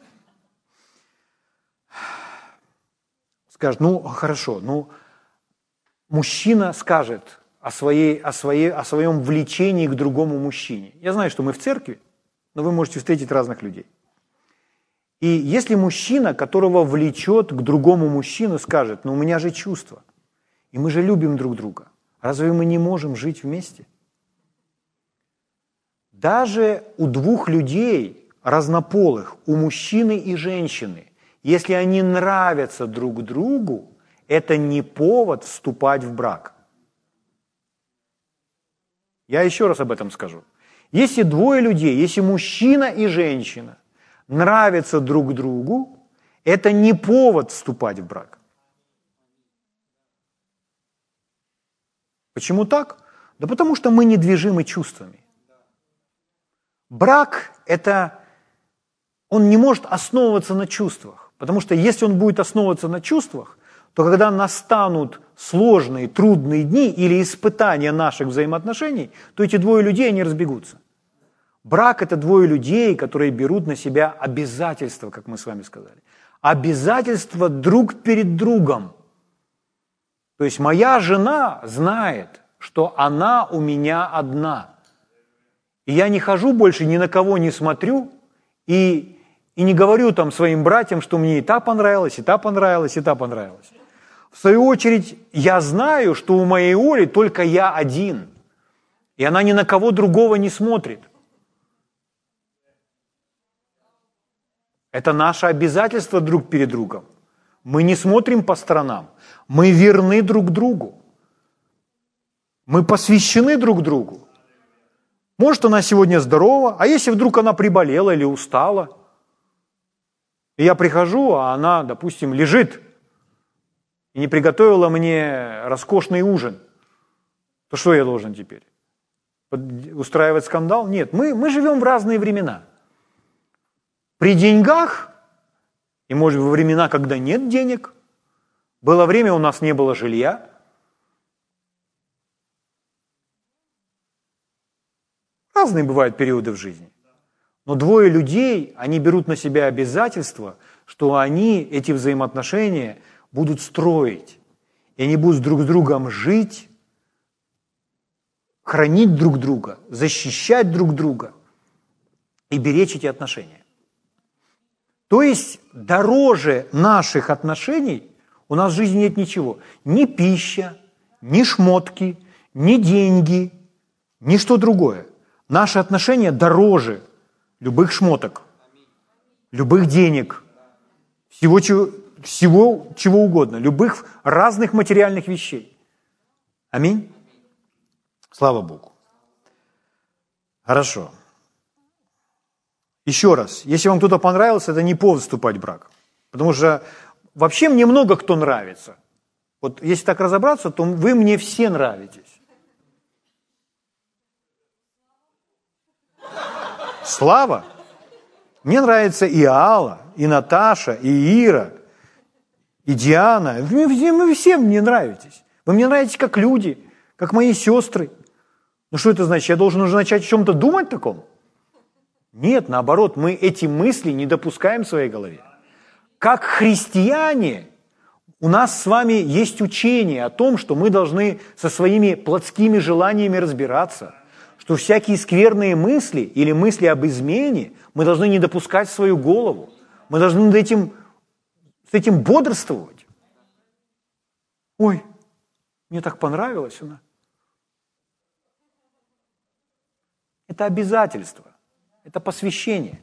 Скажет, ну хорошо, ну мужчина скажет о, своей, о, своей, о своем влечении к другому мужчине. Я знаю, что мы в церкви, но вы можете встретить разных людей. И если мужчина, которого влечет к другому мужчину, скажет, ну у меня же чувства, и мы же любим друг друга, разве мы не можем жить вместе? Даже у двух людей разнополых, у мужчины и женщины, если они нравятся друг другу, это не повод вступать в брак. Я еще раз об этом скажу. Если двое людей, если мужчина и женщина нравятся друг другу, это не повод вступать в брак. Почему так? Да потому что мы недвижимы чувствами. Брак – это, он не может основываться на чувствах, потому что если он будет основываться на чувствах, то когда настанут сложные, трудные дни или испытания наших взаимоотношений, то эти двое людей, они разбегутся. Брак – это двое людей, которые берут на себя обязательства, как мы с вами сказали. Обязательства друг перед другом. То есть моя жена знает, что она у меня одна. И я не хожу больше, ни на кого не смотрю и, и не говорю там своим братьям, что мне и та понравилась, и та понравилась, и та понравилась. В свою очередь, я знаю, что у моей Оли только я один, и она ни на кого другого не смотрит. Это наше обязательство друг перед другом. Мы не смотрим по сторонам. Мы верны друг другу. Мы посвящены друг другу. Может, она сегодня здорова, а если вдруг она приболела или устала, и я прихожу, а она, допустим, лежит и не приготовила мне роскошный ужин, то что я должен теперь? Устраивать скандал? Нет, мы, мы живем в разные времена. При деньгах, и может во времена, когда нет денег, было время, у нас не было жилья. Разные бывают периоды в жизни. Но двое людей, они берут на себя обязательство, что они эти взаимоотношения – будут строить, и они будут друг с другом жить, хранить друг друга, защищать друг друга и беречь эти отношения. То есть дороже наших отношений у нас в жизни нет ничего. Ни пища, ни шмотки, ни деньги, ни что другое. Наши отношения дороже любых шмоток, любых денег, всего, чего, всего, чего угодно, любых разных материальных вещей. Аминь? Слава Богу. Хорошо. Еще раз, если вам кто-то понравился, это не повод вступать в брак. Потому что вообще мне много кто нравится. Вот если так разобраться, то вы мне все нравитесь. Слава. Мне нравится и Алла, и Наташа, и Ира, и Диана. Вы, вы все мне нравитесь. Вы мне нравитесь как люди, как мои сестры. Ну что это значит? Я должен уже начать о чем-то думать таком? Нет, наоборот, мы эти мысли не допускаем в своей голове. Как христиане, у нас с вами есть учение о том, что мы должны со своими плотскими желаниями разбираться, что всякие скверные мысли или мысли об измене мы должны не допускать в свою голову. Мы должны над этим с этим бодрствовать. Ой, мне так понравилась она. Это обязательство, это посвящение.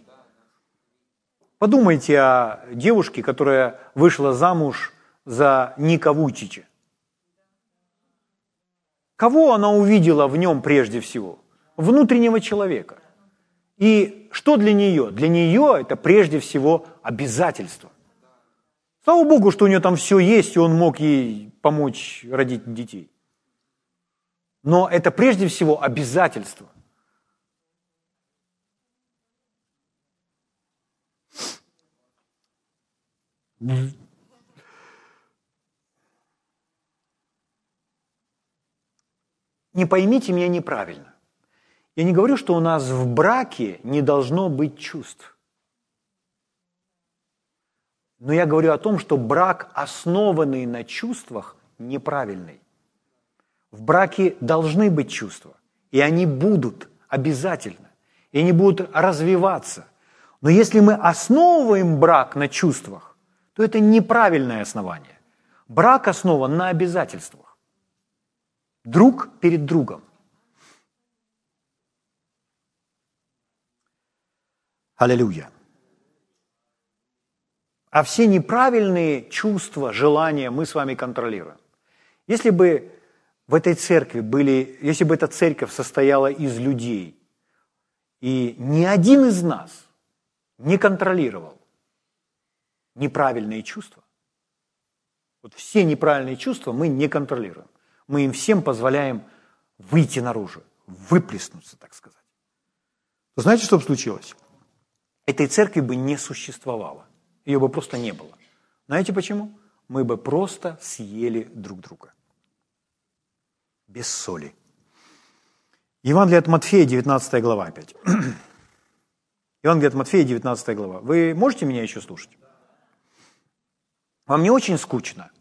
Подумайте о девушке, которая вышла замуж за Ника Вучича. Кого она увидела в нем прежде всего? Внутреннего человека. И что для нее? Для нее это прежде всего обязательство. Слава Богу, что у нее там все есть, и он мог ей помочь родить детей. Но это прежде всего обязательство. Не поймите меня неправильно. Я не говорю, что у нас в браке не должно быть чувств. Но я говорю о том, что брак, основанный на чувствах, неправильный. В браке должны быть чувства, и они будут обязательно, и они будут развиваться. Но если мы основываем брак на чувствах, то это неправильное основание. Брак основан на обязательствах. Друг перед другом. Аллилуйя. А все неправильные чувства, желания мы с вами контролируем. Если бы в этой церкви были, если бы эта церковь состояла из людей, и ни один из нас не контролировал неправильные чувства, вот все неправильные чувства мы не контролируем. Мы им всем позволяем выйти наружу, выплеснуться, так сказать. Знаете, что бы случилось? Этой церкви бы не существовало. Ее бы просто не было. Знаете почему? Мы бы просто съели друг друга без соли. Евангелие от Матфея, 19 глава опять. Евангелие от Матфея, 19 глава. Вы можете меня еще слушать? Вам не очень скучно?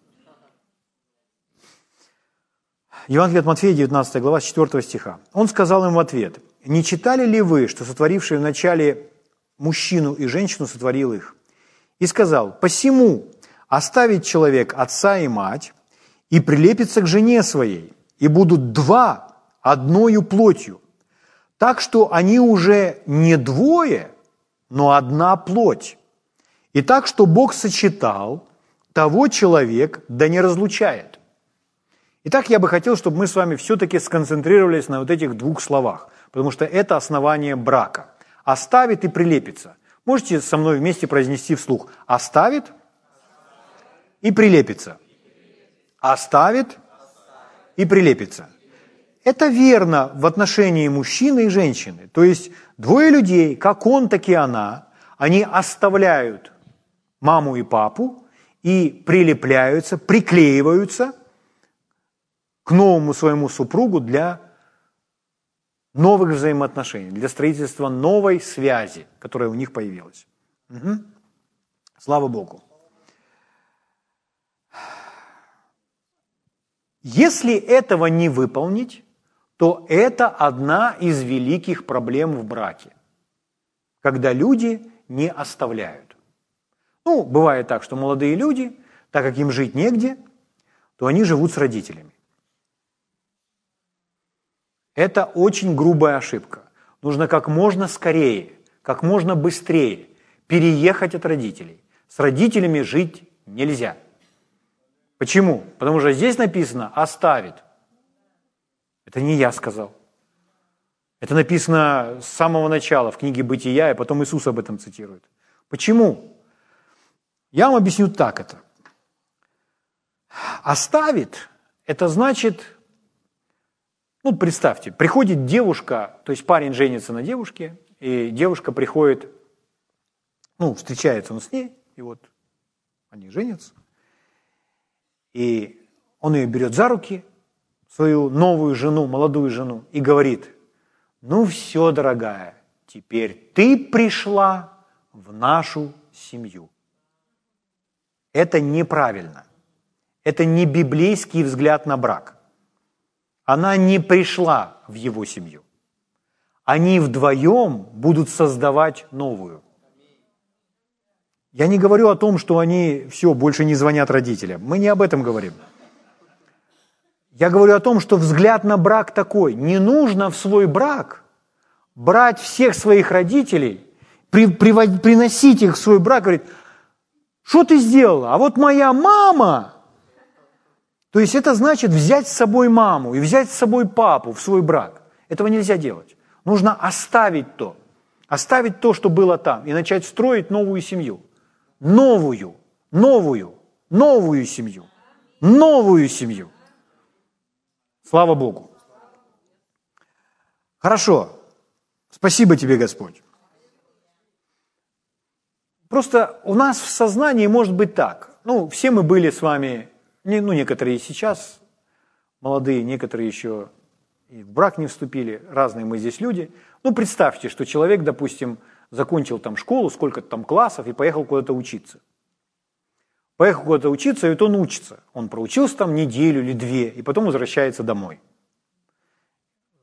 Евангелие от Матфея, 19 глава, 4 стиха. Он сказал им в ответ, «Не читали ли вы, что сотворивший вначале мужчину и женщину сотворил их? И сказал, посему оставит человек отца и мать и прилепится к жене своей, и будут два одною плотью. Так что они уже не двое, но одна плоть. И так, что Бог сочетал, того человек да не разлучает. Итак, я бы хотел, чтобы мы с вами все-таки сконцентрировались на вот этих двух словах, потому что это основание брака. Оставит и прилепится. Можете со мной вместе произнести вслух. Оставит и прилепится. Оставит и прилепится. Это верно в отношении мужчины и женщины. То есть двое людей, как он, так и она, они оставляют маму и папу и прилепляются, приклеиваются к новому своему супругу для новых взаимоотношений, для строительства новой связи, которая у них появилась. Угу. Слава Богу. Если этого не выполнить, то это одна из великих проблем в браке, когда люди не оставляют. Ну, бывает так, что молодые люди, так как им жить негде, то они живут с родителями. Это очень грубая ошибка. Нужно как можно скорее, как можно быстрее переехать от родителей. С родителями жить нельзя – Почему? Потому что здесь написано «оставит». Это не я сказал. Это написано с самого начала в книге «Бытия», и потом Иисус об этом цитирует. Почему? Я вам объясню так это. Оставит – это значит, ну, представьте, приходит девушка, то есть парень женится на девушке, и девушка приходит, ну, встречается он с ней, и вот они женятся – и он ее берет за руки, свою новую жену, молодую жену, и говорит, ну все, дорогая, теперь ты пришла в нашу семью. Это неправильно. Это не библейский взгляд на брак. Она не пришла в его семью. Они вдвоем будут создавать новую. Я не говорю о том, что они все, больше не звонят родителям. Мы не об этом говорим. Я говорю о том, что взгляд на брак такой. Не нужно в свой брак брать всех своих родителей, при, привод, приносить их в свой брак, говорит, что ты сделала? А вот моя мама, то есть это значит взять с собой маму и взять с собой папу в свой брак. Этого нельзя делать. Нужно оставить то, оставить то, что было там, и начать строить новую семью. Новую, новую, новую семью. Новую семью. Слава Богу. Хорошо. Спасибо тебе, Господь. Просто у нас в сознании может быть так. Ну, все мы были с вами, ну, некоторые сейчас молодые, некоторые еще и в брак не вступили, разные мы здесь люди. Ну, представьте, что человек, допустим, закончил там школу, сколько-то там классов и поехал куда-то учиться. Поехал куда-то учиться, и вот он учится. Он проучился там неделю или две, и потом возвращается домой.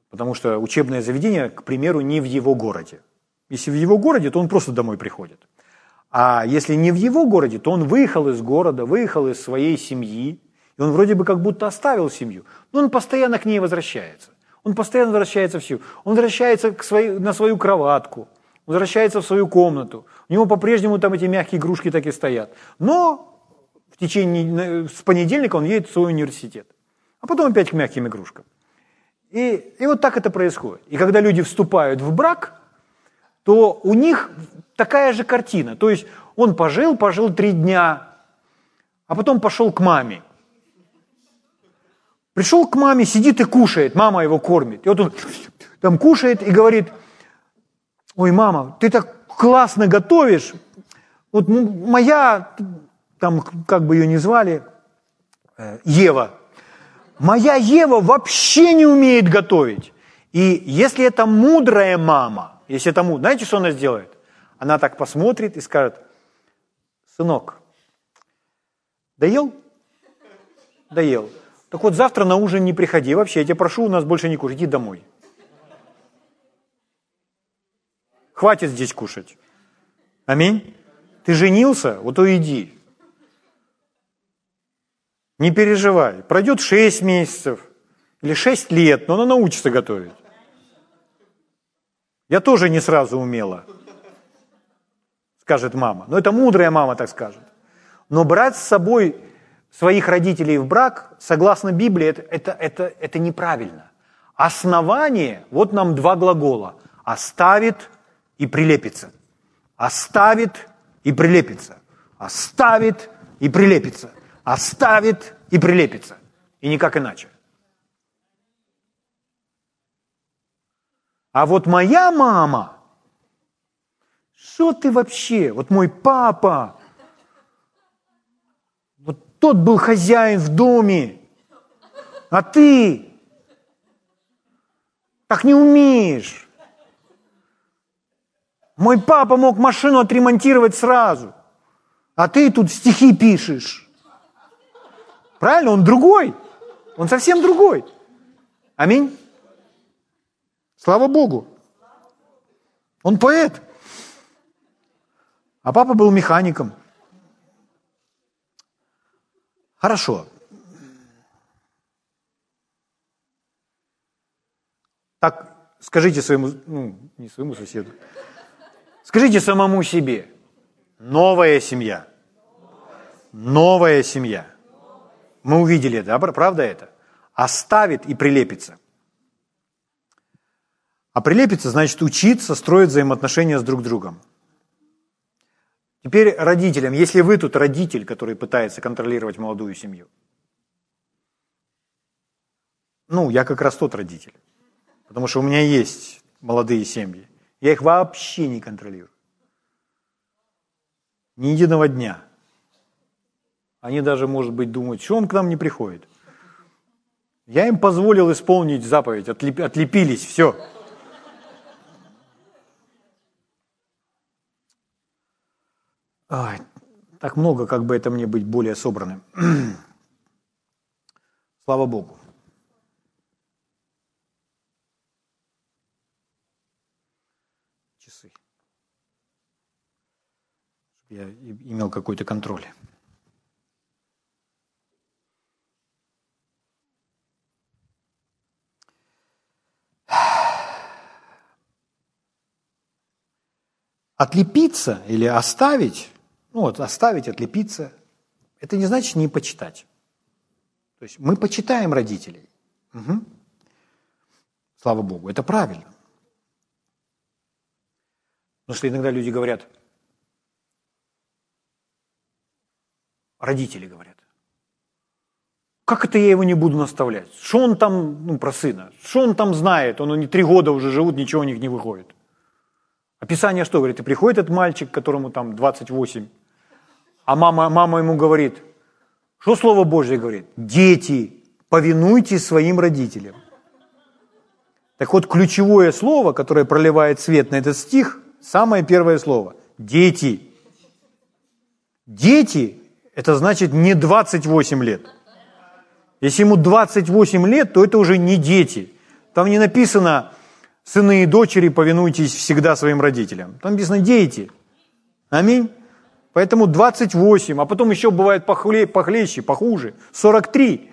Потому что учебное заведение, к примеру, не в его городе. Если в его городе, то он просто домой приходит. А если не в его городе, то он выехал из города, выехал из своей семьи, и он вроде бы как будто оставил семью, но он постоянно к ней возвращается. Он постоянно возвращается в семью. Он возвращается к своей, на свою кроватку, возвращается в свою комнату. У него по-прежнему там эти мягкие игрушки так и стоят. Но в течение, с понедельника он едет в свой университет. А потом опять к мягким игрушкам. И, и вот так это происходит. И когда люди вступают в брак, то у них такая же картина. То есть он пожил, пожил три дня, а потом пошел к маме. Пришел к маме, сидит и кушает, мама его кормит. И вот он там кушает и говорит, ой, мама, ты так классно готовишь. Вот моя, там как бы ее ни звали, э, Ева, моя Ева вообще не умеет готовить. И если это мудрая мама, если мудрая, знаете, что она сделает? Она так посмотрит и скажет, сынок, доел? Доел. Так вот, завтра на ужин не приходи. Вообще, я тебя прошу, у нас больше не кушать. Иди домой. Хватит здесь кушать. Аминь. Ты женился? Вот иди. Не переживай. Пройдет 6 месяцев или 6 лет, но она научится готовить. Я тоже не сразу умела, скажет мама. Но это мудрая мама так скажет. Но брать с собой своих родителей в брак, согласно Библии, это, это, это, это неправильно. Основание, вот нам два глагола. Оставит и прилепится. Оставит и прилепится. Оставит и прилепится. Оставит и прилепится. И никак иначе. А вот моя мама, что ты вообще? Вот мой папа, тот был хозяин в доме, а ты так не умеешь. Мой папа мог машину отремонтировать сразу, а ты тут стихи пишешь. Правильно? Он другой. Он совсем другой. Аминь. Слава Богу. Он поэт. А папа был механиком – Хорошо. Так, скажите своему, ну, не своему соседу, скажите самому себе, новая семья, новая семья. Мы увидели это, правда это? Оставит и прилепится. А прилепится значит учиться, строить взаимоотношения с друг другом. Теперь родителям, если вы тут родитель, который пытается контролировать молодую семью, ну, я как раз тот родитель, потому что у меня есть молодые семьи, я их вообще не контролирую. Ни единого дня. Они даже, может быть, думают, что он к нам не приходит. Я им позволил исполнить заповедь, отлепились, все. Ой, так много, как бы это мне быть более собранным. Слава Богу. Часы. Чтобы я имел какой-то контроль. Отлепиться или оставить, ну вот оставить, отлепиться, это не значит не почитать. То есть мы почитаем родителей. Угу. Слава Богу, это правильно. Потому что иногда люди говорят, родители говорят, как это я его не буду наставлять? Что он там, ну, про сына, что он там знает? Он, они три года уже живут, ничего у них не выходит. Описание что говорит? И приходит этот мальчик, которому там 28, а мама, мама ему говорит, что Слово Божье говорит? Дети, повинуйтесь своим родителям. Так вот, ключевое слово, которое проливает свет на этот стих, самое первое слово – дети. Дети – это значит не 28 лет. Если ему 28 лет, то это уже не дети. Там не написано «сыны и дочери, повинуйтесь всегда своим родителям». Там написано «дети». Аминь. Поэтому 28, а потом еще бывает похле, похлеще, похуже, 43.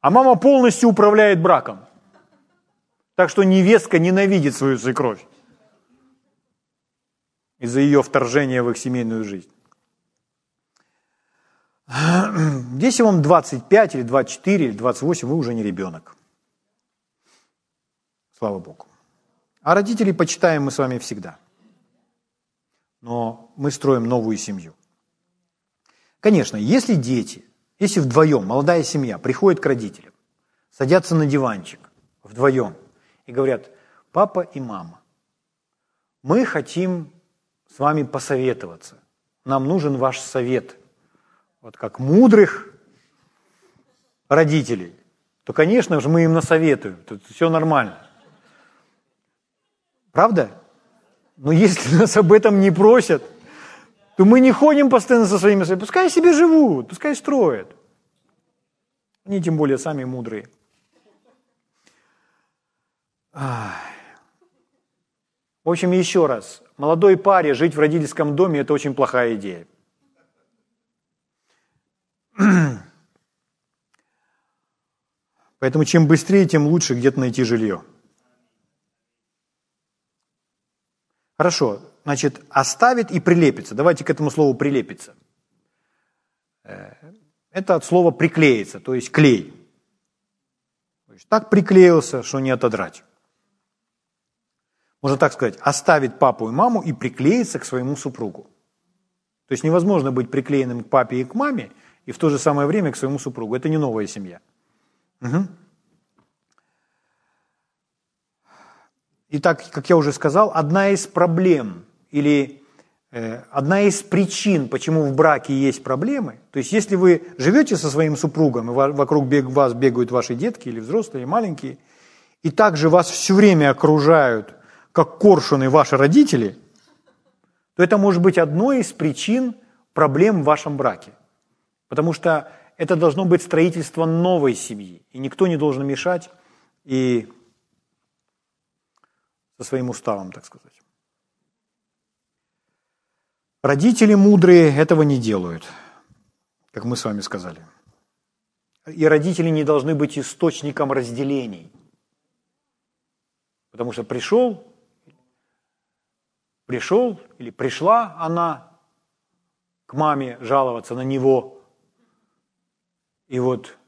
А мама полностью управляет браком. Так что невестка ненавидит свою свекровь из-за ее вторжения в их семейную жизнь. Если вам 25 или 24 или 28, вы уже не ребенок. Слава Богу. А родителей почитаем мы с вами всегда. Но мы строим новую семью. Конечно, если дети, если вдвоем, молодая семья приходит к родителям, садятся на диванчик вдвоем и говорят, папа и мама, мы хотим с вами посоветоваться. Нам нужен ваш совет. Вот как мудрых родителей, то, конечно же, мы им насоветуем. Тут все нормально. Правда? Но если нас об этом не просят, то мы не ходим постоянно со своими советами. Пускай себе живут, пускай строят. Они тем более сами мудрые. В общем, еще раз. Молодой паре жить в родительском доме – это очень плохая идея. Поэтому чем быстрее, тем лучше где-то найти жилье. Хорошо, значит, оставит и прилепится. Давайте к этому слову прилепится. Э, это от слова приклеится, то есть клей. То есть так приклеился, что не отодрать. Можно так сказать, оставит папу и маму и приклеится к своему супругу. То есть невозможно быть приклеенным к папе и к маме и в то же самое время к своему супругу. Это не новая семья. Угу. Итак, как я уже сказал, одна из проблем или э, одна из причин, почему в браке есть проблемы, то есть если вы живете со своим супругом, и вокруг вас бегают ваши детки или взрослые, или маленькие, и также вас все время окружают, как коршуны ваши родители, то это может быть одной из причин проблем в вашем браке. Потому что это должно быть строительство новой семьи, и никто не должен мешать и со своим уставом, так сказать. Родители мудрые этого не делают, как мы с вами сказали. И родители не должны быть источником разделений. Потому что пришел, пришел или пришла она к маме жаловаться на него. И вот,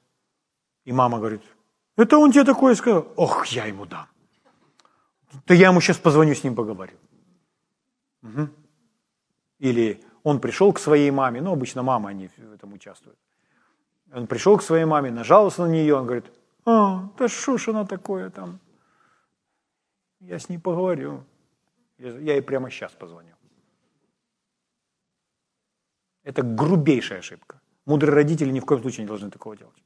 и мама говорит, это он тебе такое сказал? Ох, я ему дам то я ему сейчас позвоню, с ним поговорю. Угу. Или он пришел к своей маме, ну, обычно мама, они в этом участвуют. Он пришел к своей маме, нажаловался на нее, он говорит, а, да что ж она такое там? Я с ней поговорю. Я ей прямо сейчас позвоню. Это грубейшая ошибка. Мудрые родители ни в коем случае не должны такого делать.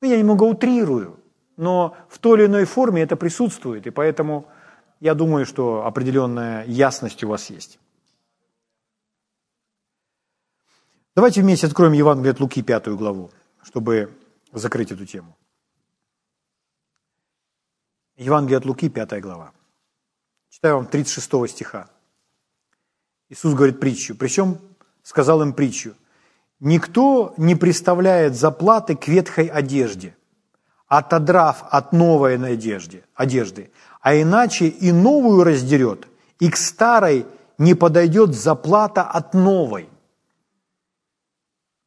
Ну, я немного утрирую, но в той или иной форме это присутствует, и поэтому я думаю, что определенная ясность у вас есть. Давайте вместе откроем Евангелие от Луки, пятую главу, чтобы закрыть эту тему. Евангелие от Луки, пятая глава. Читаю вам 36 стиха. Иисус говорит притчу, причем сказал им притчу. «Никто не представляет заплаты к ветхой одежде, отодрав от новой надежды, одежды, а иначе и новую раздерет, и к старой не подойдет заплата от новой.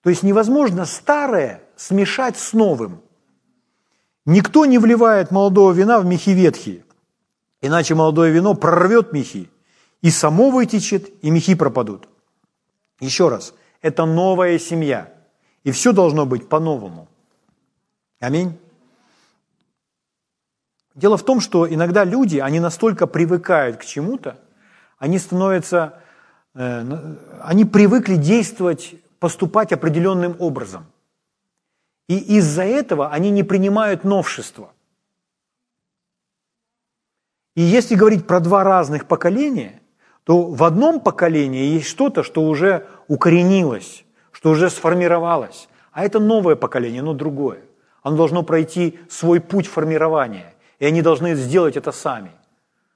То есть невозможно старое смешать с новым. Никто не вливает молодого вина в мехи ветхие, иначе молодое вино прорвет мехи, и само вытечет, и мехи пропадут. Еще раз, это новая семья, и все должно быть по-новому. Аминь. Дело в том, что иногда люди, они настолько привыкают к чему-то, они становятся, э, они привыкли действовать, поступать определенным образом. И из-за этого они не принимают новшества. И если говорить про два разных поколения, то в одном поколении есть что-то, что уже укоренилось, что уже сформировалось, а это новое поколение, но другое. Оно должно пройти свой путь формирования, и они должны сделать это сами.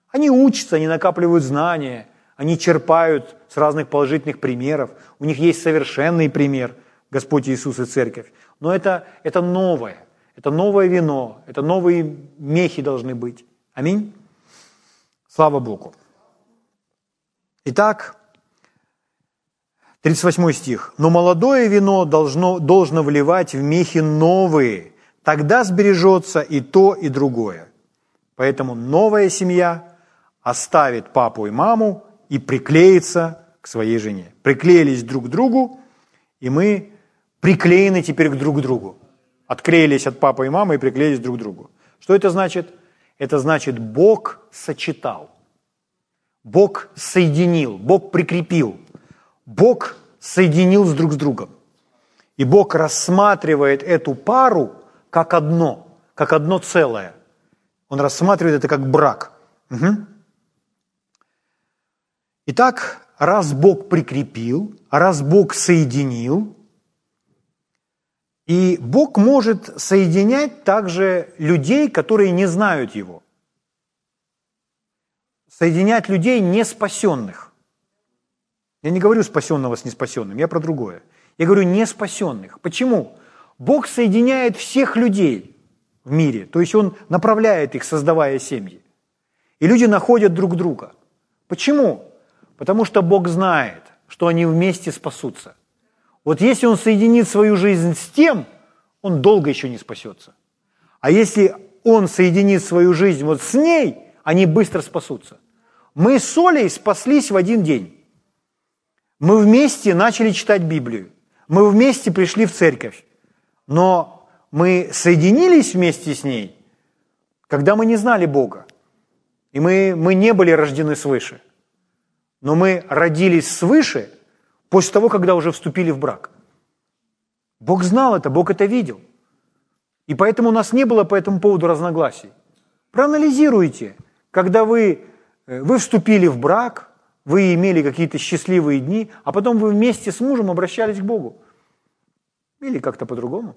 Они учатся, они накапливают знания, они черпают с разных положительных примеров. У них есть совершенный пример, Господь Иисус и Церковь. Но это, это новое, это новое вино, это новые мехи должны быть. Аминь. Слава Богу. Итак, 38 стих. «Но молодое вино должно, должно вливать в мехи новые, тогда сбережется и то, и другое. Поэтому новая семья оставит папу и маму и приклеится к своей жене. Приклеились друг к другу, и мы приклеены теперь к друг другу. Отклеились от папы и мамы и приклеились друг к другу. Что это значит? Это значит, Бог сочетал. Бог соединил, Бог прикрепил. Бог соединил с друг с другом. И Бог рассматривает эту пару как одно, как одно целое. Он рассматривает это как брак. Угу. Итак, раз Бог прикрепил, раз Бог соединил, и Бог может соединять также людей, которые не знают Его соединять людей не спасенных. Я не говорю спасенного с неспасенным, я про другое. Я говорю не спасенных. Почему? Бог соединяет всех людей в мире, то есть Он направляет их, создавая семьи. И люди находят друг друга. Почему? Потому что Бог знает, что они вместе спасутся. Вот если Он соединит свою жизнь с тем, он долго еще не спасется. А если он соединит свою жизнь вот с ней, они быстро спасутся. Мы с Олей спаслись в один день. Мы вместе начали читать Библию. Мы вместе пришли в церковь. Но мы соединились вместе с ней, когда мы не знали Бога. И мы, мы не были рождены свыше. Но мы родились свыше после того, когда уже вступили в брак. Бог знал это, Бог это видел. И поэтому у нас не было по этому поводу разногласий. Проанализируйте, когда вы Э, вы вступили в брак, вы имели какие-то счастливые дни, а потом вы вместе с мужем обращались к Богу. Или как-то по-другому.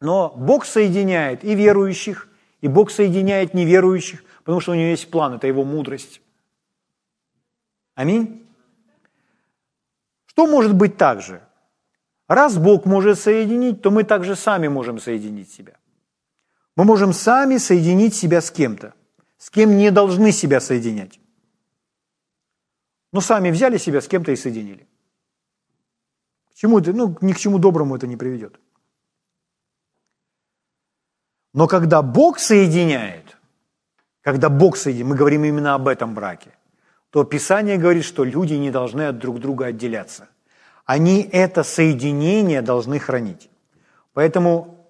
Но Бог соединяет и верующих, и Бог соединяет неверующих, потому что у него есть план, это его мудрость. Аминь. Что может быть так же? Раз Бог может соединить, то мы также сами можем соединить себя. Мы можем сами соединить себя с кем-то с кем не должны себя соединять. Но сами взяли себя с кем-то и соединили. К чему это? Ну, ни к чему доброму это не приведет. Но когда Бог соединяет, когда Бог соединяет, мы говорим именно об этом браке, то Писание говорит, что люди не должны от друг друга отделяться. Они это соединение должны хранить. Поэтому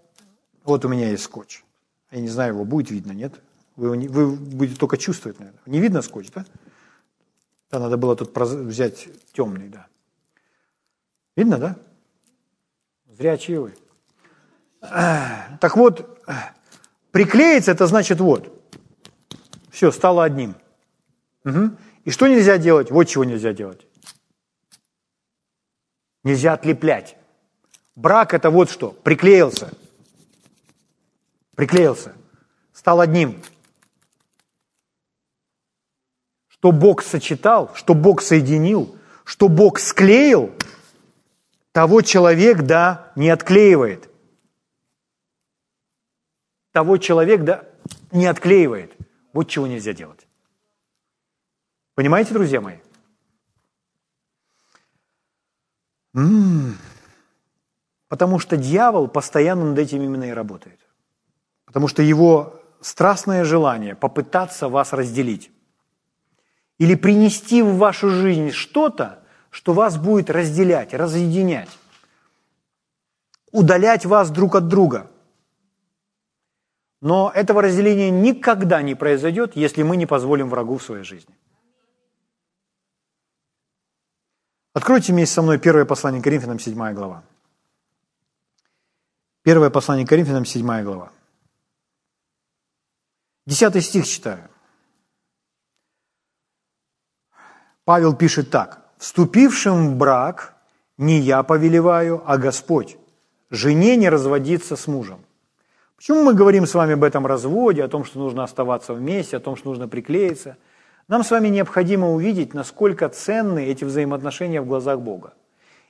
вот у меня есть скотч. Я не знаю, его будет видно, нет? Вы, вы будете только чувствовать, наверное. Не видно скотч, да? Да, надо было тут взять темный, да. Видно, да? Зрячие вы. Так вот, приклеиться это значит вот. Все, стало одним. Угу. И что нельзя делать? Вот чего нельзя делать. Нельзя отлеплять. Брак это вот что, приклеился. Приклеился. Стал одним. что Бог сочетал, что Бог соединил, что Бог склеил, того человек, да, не отклеивает. Того человек, да, не отклеивает. Вот чего нельзя делать. Понимаете, друзья мои? М-м-м. Потому что дьявол постоянно над этим именно и работает. Потому что его страстное желание попытаться вас разделить или принести в вашу жизнь что-то, что вас будет разделять, разъединять, удалять вас друг от друга. Но этого разделения никогда не произойдет, если мы не позволим врагу в своей жизни. Откройте вместе со мной первое послание Коринфянам, 7 глава. Первое послание Коринфянам, 7 глава. Десятый стих читаю. Павел пишет так. «Вступившим в брак не я повелеваю, а Господь. Жене не разводиться с мужем». Почему мы говорим с вами об этом разводе, о том, что нужно оставаться вместе, о том, что нужно приклеиться? Нам с вами необходимо увидеть, насколько ценны эти взаимоотношения в глазах Бога.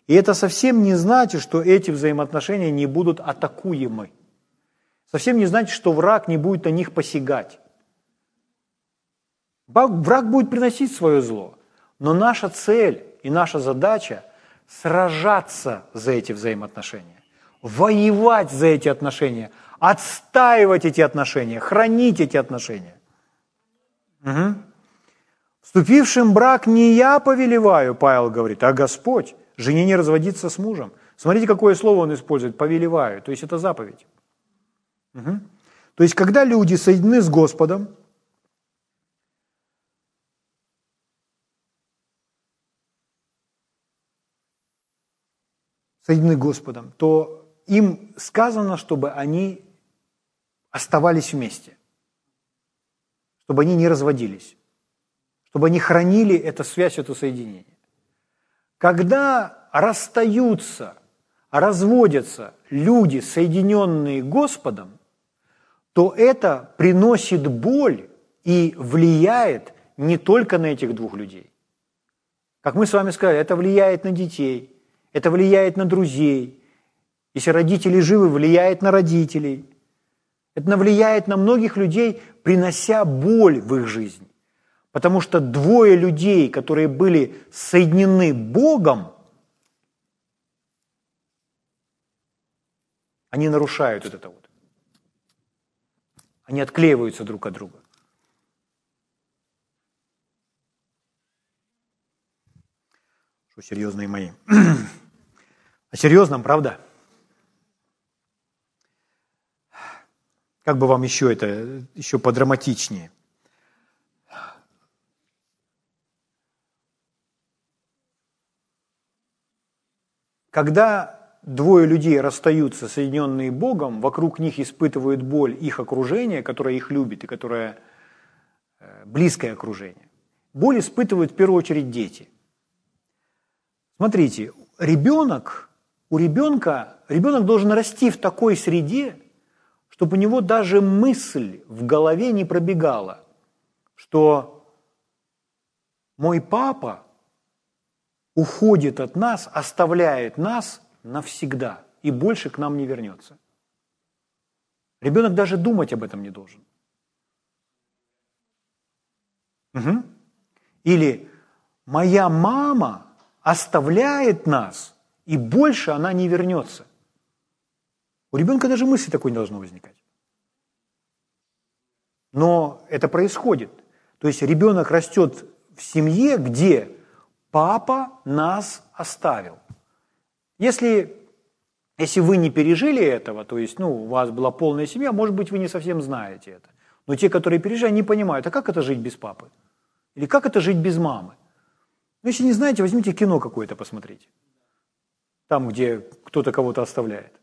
И это совсем не значит, что эти взаимоотношения не будут атакуемы. Совсем не значит, что враг не будет на них посягать. Враг будет приносить свое зло. Но наша цель и наша задача – сражаться за эти взаимоотношения, воевать за эти отношения, отстаивать эти отношения, хранить эти отношения. Угу. Вступившим брак не я повелеваю, Павел говорит, а Господь. Жене не разводиться с мужем. Смотрите, какое слово он использует, повелеваю, то есть это заповедь. Угу. То есть, когда люди соединены с Господом, соединены Господом, то им сказано, чтобы они оставались вместе, чтобы они не разводились, чтобы они хранили эту связь, это соединение. Когда расстаются, разводятся люди, соединенные Господом, то это приносит боль и влияет не только на этих двух людей. Как мы с вами сказали, это влияет на детей – это влияет на друзей. Если родители живы, влияет на родителей. Это влияет на многих людей, принося боль в их жизнь. Потому что двое людей, которые были соединены Богом, они нарушают вот это вот. Они отклеиваются друг от друга. Что серьезные мои. О серьезном, правда? Как бы вам еще это, еще подраматичнее? Когда двое людей расстаются, соединенные Богом, вокруг них испытывают боль их окружение, которое их любит и которое э, близкое окружение. Боль испытывают в первую очередь дети. Смотрите, ребенок у ребенка, ребенок должен расти в такой среде, чтобы у него даже мысль в голове не пробегала, что мой папа уходит от нас, оставляет нас навсегда и больше к нам не вернется. Ребенок даже думать об этом не должен. Угу. Или моя мама оставляет нас – и больше она не вернется. У ребенка даже мысли такой не должно возникать. Но это происходит. То есть ребенок растет в семье, где папа нас оставил. Если, если вы не пережили этого, то есть ну, у вас была полная семья, может быть, вы не совсем знаете это. Но те, которые пережили, они понимают, а как это жить без папы? Или как это жить без мамы? Ну, если не знаете, возьмите кино какое-то посмотрите там, где кто-то кого-то оставляет.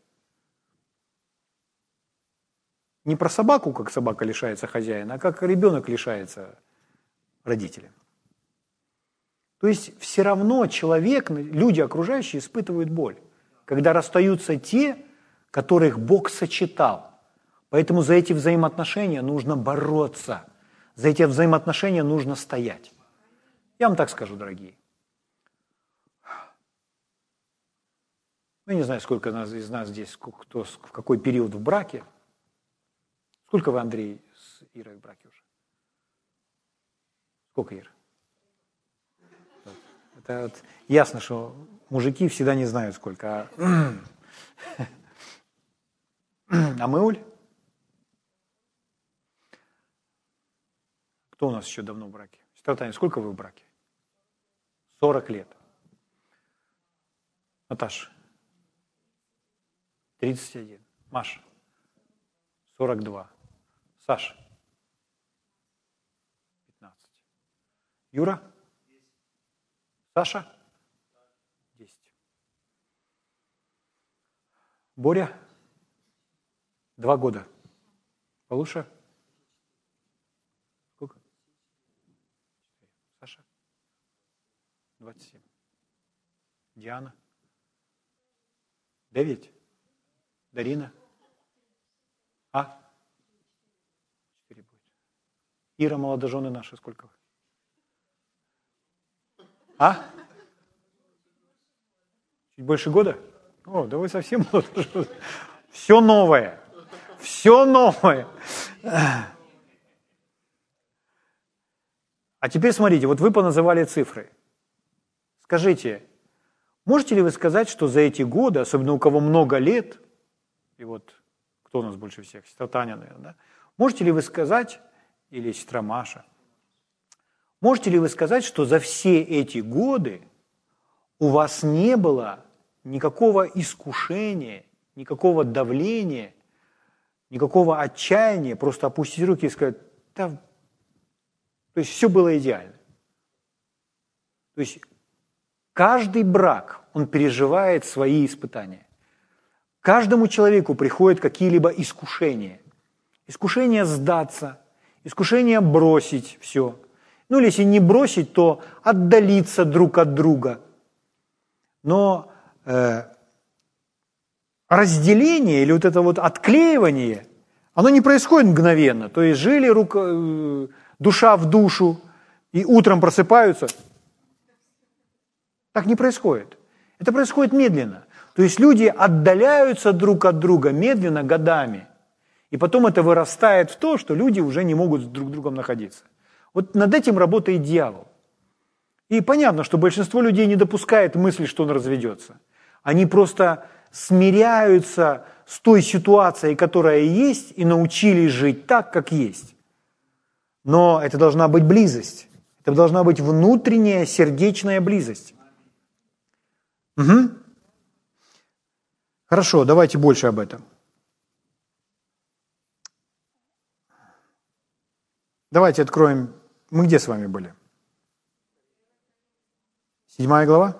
Не про собаку, как собака лишается хозяина, а как ребенок лишается родителя. То есть все равно человек, люди окружающие испытывают боль, когда расстаются те, которых Бог сочетал. Поэтому за эти взаимоотношения нужно бороться, за эти взаимоотношения нужно стоять. Я вам так скажу, дорогие. Ну, я не знаю, сколько нас, из нас здесь, кто в какой период в браке. Сколько вы, Андрей, с Ирой в браке уже? Сколько, Ира? Это вот ясно, что мужики всегда не знают сколько. А, а мы, Уль? Кто у нас еще давно в браке? Сестра Таня, сколько вы в браке? 40 лет. Наташа? 31. Маша? 42. Саша? 15. Юра? Саша? 10. Боря? Два года. Получше? Сколько? Саша? 27. Диана? 9. Дарина? А? Ира, молодожены наши, сколько? А? Чуть больше года? О, да вы совсем молодожены. Все новое. Все новое. А теперь смотрите, вот вы поназывали цифры. Скажите, можете ли вы сказать, что за эти годы, особенно у кого много лет, и вот кто у нас больше всех? Таня, наверное, да? Можете ли вы сказать, или сестра Маша, можете ли вы сказать, что за все эти годы у вас не было никакого искушения, никакого давления, никакого отчаяния, просто опустить руки и сказать, да, то есть все было идеально. То есть каждый брак, он переживает свои испытания. Каждому человеку приходят какие-либо искушения. Искушение сдаться, искушение бросить все. Ну или если не бросить, то отдалиться друг от друга. Но э, разделение или вот это вот отклеивание, оно не происходит мгновенно. То есть жили рука, э, душа в душу и утром просыпаются. Так не происходит. Это происходит медленно. То есть люди отдаляются друг от друга медленно годами. И потом это вырастает в то, что люди уже не могут друг с другом находиться. Вот над этим работает дьявол. И понятно, что большинство людей не допускает мысли, что он разведется. Они просто смиряются с той ситуацией, которая есть, и научились жить так, как есть. Но это должна быть близость. Это должна быть внутренняя сердечная близость. Угу. Хорошо, давайте больше об этом. Давайте откроем. Мы где с вами были? Седьмая глава?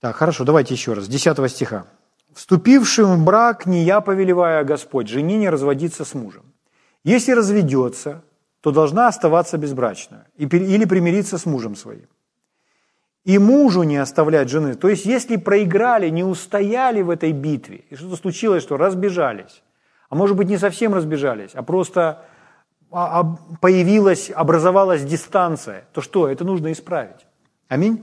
Так, хорошо, давайте еще раз. Десятого стиха. «Вступившим в брак не я повелеваю, а Господь, жене не разводиться с мужем. Если разведется, то должна оставаться безбрачной или примириться с мужем своим и мужу не оставлять жены. То есть, если проиграли, не устояли в этой битве, и что-то случилось, что разбежались, а может быть, не совсем разбежались, а просто появилась, образовалась дистанция, то что? Это нужно исправить. Аминь.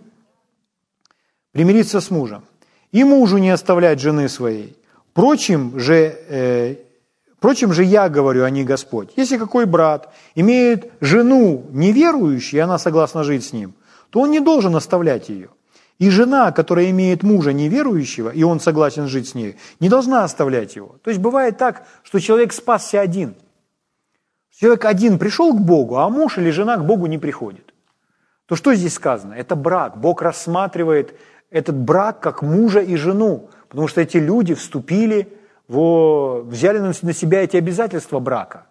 Примириться с мужем. И мужу не оставлять жены своей. Впрочем же, э, впрочем же я говорю, а не Господь. Если какой брат имеет жену неверующую, и она согласна жить с ним – то он не должен оставлять ее. И жена, которая имеет мужа неверующего, и он согласен жить с ней, не должна оставлять его. То есть бывает так, что человек спасся один. Человек один пришел к Богу, а муж или жена к Богу не приходит. То что здесь сказано? Это брак. Бог рассматривает этот брак как мужа и жену, потому что эти люди вступили, в, взяли на себя эти обязательства брака.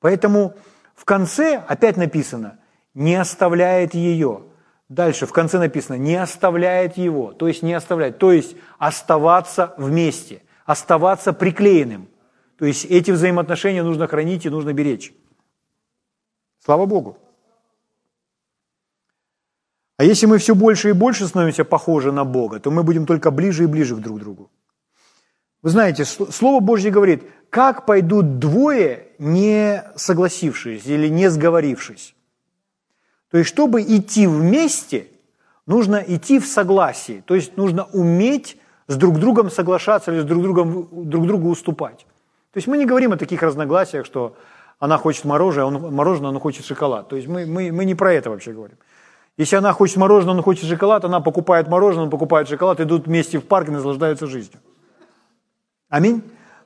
Поэтому в конце опять написано, не оставляет ее. Дальше в конце написано, не оставляет его, то есть не оставляет, то есть оставаться вместе, оставаться приклеенным. То есть эти взаимоотношения нужно хранить и нужно беречь. Слава Богу. А если мы все больше и больше становимся похожи на Бога, то мы будем только ближе и ближе друг к другу. Вы знаете, Слово Божье говорит, как пойдут двое, не согласившись или не сговорившись. То есть, чтобы идти вместе, нужно идти в согласии. То есть, нужно уметь с друг другом соглашаться или с друг, другом, друг другу уступать. То есть, мы не говорим о таких разногласиях, что она хочет мороженое, он, мороженое, он хочет шоколад. То есть, мы, мы, мы не про это вообще говорим. Если она хочет мороженое, он хочет шоколад, она покупает мороженое, он покупает шоколад, идут вместе в парк и наслаждаются жизнью. Аминь.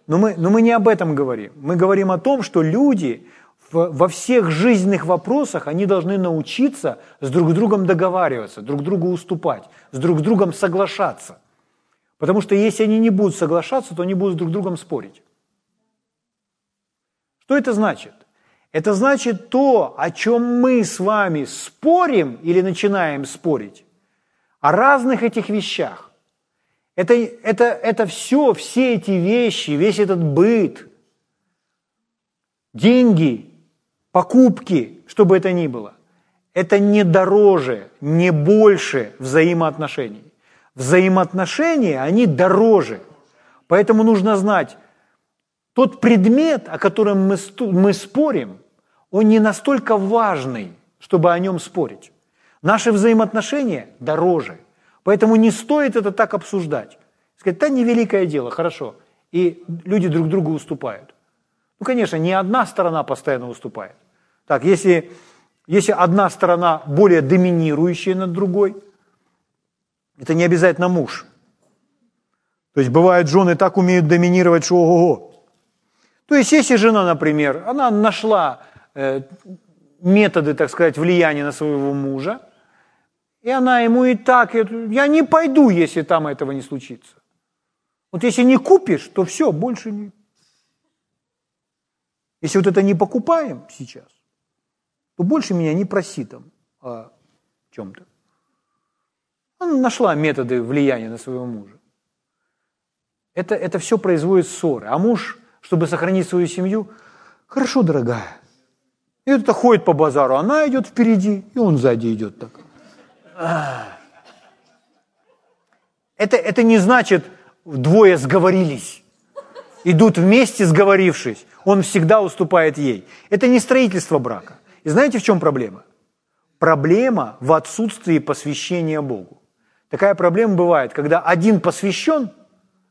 Но мы, но мы не об этом говорим. Мы говорим о том, что люди в, во всех жизненных вопросах, они должны научиться с друг другом договариваться, друг другу уступать, с друг другом соглашаться. Потому что если они не будут соглашаться, то они будут друг с другом спорить. Что это значит? Это значит то, о чем мы с вами спорим или начинаем спорить, о разных этих вещах. Это, это, это все, все эти вещи, весь этот быт, деньги, покупки, что бы это ни было, это не дороже, не больше взаимоотношений. Взаимоотношения, они дороже. Поэтому нужно знать, тот предмет, о котором мы, мы спорим, он не настолько важный, чтобы о нем спорить. Наши взаимоотношения дороже. Поэтому не стоит это так обсуждать. Сказать, да, невеликое дело, хорошо. И люди друг другу уступают. Ну, конечно, не одна сторона постоянно уступает. Так, если, если одна сторона более доминирующая над другой, это не обязательно муж. То есть бывают жены так умеют доминировать, что ого-го. То есть если жена, например, она нашла э, методы, так сказать, влияния на своего мужа, и она ему и так, я не пойду, если там этого не случится. Вот если не купишь, то все, больше не. Если вот это не покупаем сейчас, то больше меня не проси там о чем-то. Она нашла методы влияния на своего мужа. Это, это все производит ссоры. А муж, чтобы сохранить свою семью, хорошо, дорогая. И это ходит по базару, она идет впереди, и он сзади идет так. Это, это не значит, двое сговорились. Идут вместе, сговорившись. Он всегда уступает ей. Это не строительство брака. И знаете, в чем проблема? Проблема в отсутствии посвящения Богу. Такая проблема бывает, когда один посвящен,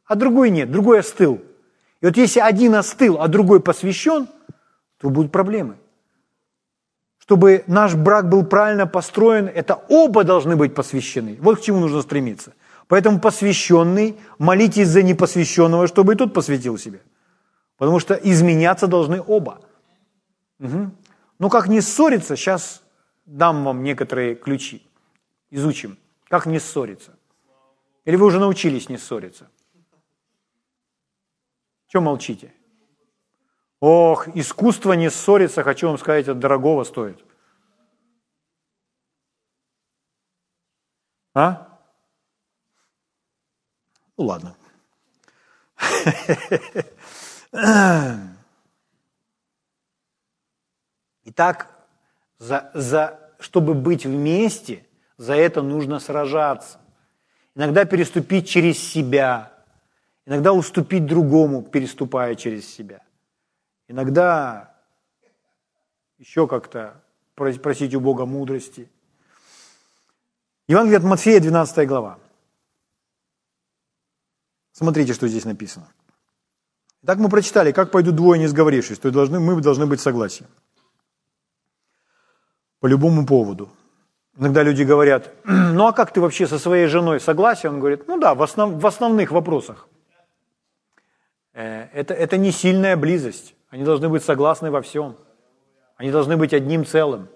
а другой нет, другой остыл. И вот если один остыл, а другой посвящен, то будут проблемы. Чтобы наш брак был правильно построен, это оба должны быть посвящены. Вот к чему нужно стремиться. Поэтому посвященный, молитесь за непосвященного, чтобы и тот посвятил себе. Потому что изменяться должны оба. Угу. Ну, как не ссориться, сейчас дам вам некоторые ключи. Изучим, как не ссориться. Или вы уже научились не ссориться? Чего молчите? Ох, искусство не ссориться, хочу вам сказать, это дорогого стоит. А? Ну ладно. Итак, за, за, чтобы быть вместе, за это нужно сражаться. Иногда переступить через себя, иногда уступить другому, переступая через себя. Иногда еще как-то просить у Бога мудрости. Евангелие от Матфея, 12 глава. Смотрите, что здесь написано. Итак, мы прочитали, как пойдут двое, не сговорившись, то должны, мы должны быть согласны по любому поводу. Иногда люди говорят, ну а как ты вообще со своей женой согласен? Он говорит, ну да, в, основ, в основных вопросах. Э, это, это не сильная близость. Они должны быть согласны во всем. Они должны быть одним целым.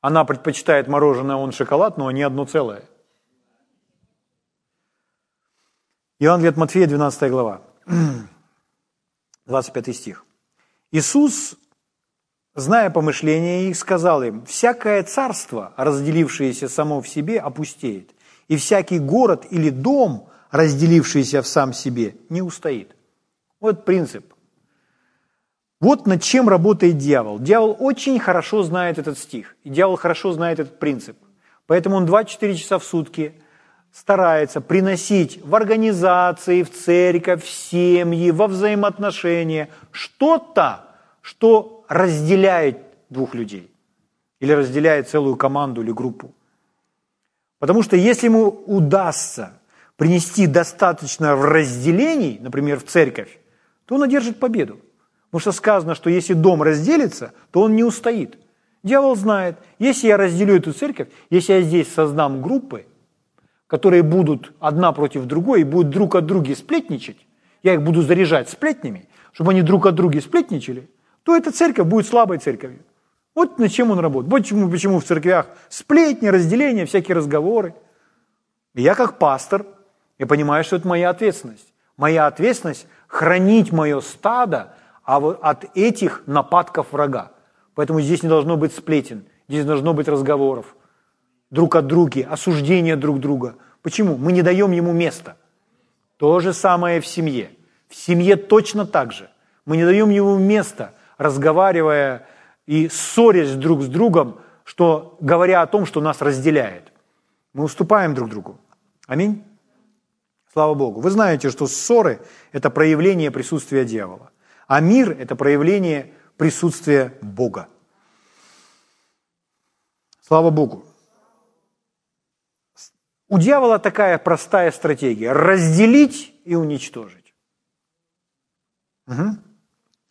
Она предпочитает мороженое, он шоколад, но они одно целое. Евангелие от Матфея, 12 глава, 25 стих. Иисус зная помышления их, сказал им, «Всякое царство, разделившееся само в себе, опустеет, и всякий город или дом, разделившийся в сам себе, не устоит». Вот принцип. Вот над чем работает дьявол. Дьявол очень хорошо знает этот стих, и дьявол хорошо знает этот принцип. Поэтому он 24 часа в сутки старается приносить в организации, в церковь, в семьи, во взаимоотношения что-то, что разделяет двух людей или разделяет целую команду или группу. Потому что если ему удастся принести достаточно разделений, например, в церковь, то он одержит победу. Потому что сказано, что если дом разделится, то он не устоит. Дьявол знает, если я разделю эту церковь, если я здесь создам группы, которые будут одна против другой и будут друг от друга сплетничать, я их буду заряжать сплетнями, чтобы они друг от друга сплетничали, то эта церковь будет слабой церковью. Вот над чем он работает. Вот почему, почему в церквях сплетни, разделения, всякие разговоры. Я как пастор, я понимаю, что это моя ответственность. Моя ответственность – хранить мое стадо а от этих нападков врага. Поэтому здесь не должно быть сплетен, здесь не должно быть разговоров друг от друга, осуждения друг друга. Почему? Мы не даем ему места. То же самое в семье. В семье точно так же. Мы не даем ему места, разговаривая и ссорясь друг с другом, что, говоря о том, что нас разделяет. Мы уступаем друг другу. Аминь. Слава Богу. Вы знаете, что ссоры – это проявление присутствия дьявола, а мир – это проявление присутствия Бога. Слава Богу. У дьявола такая простая стратегия – разделить и уничтожить. Угу.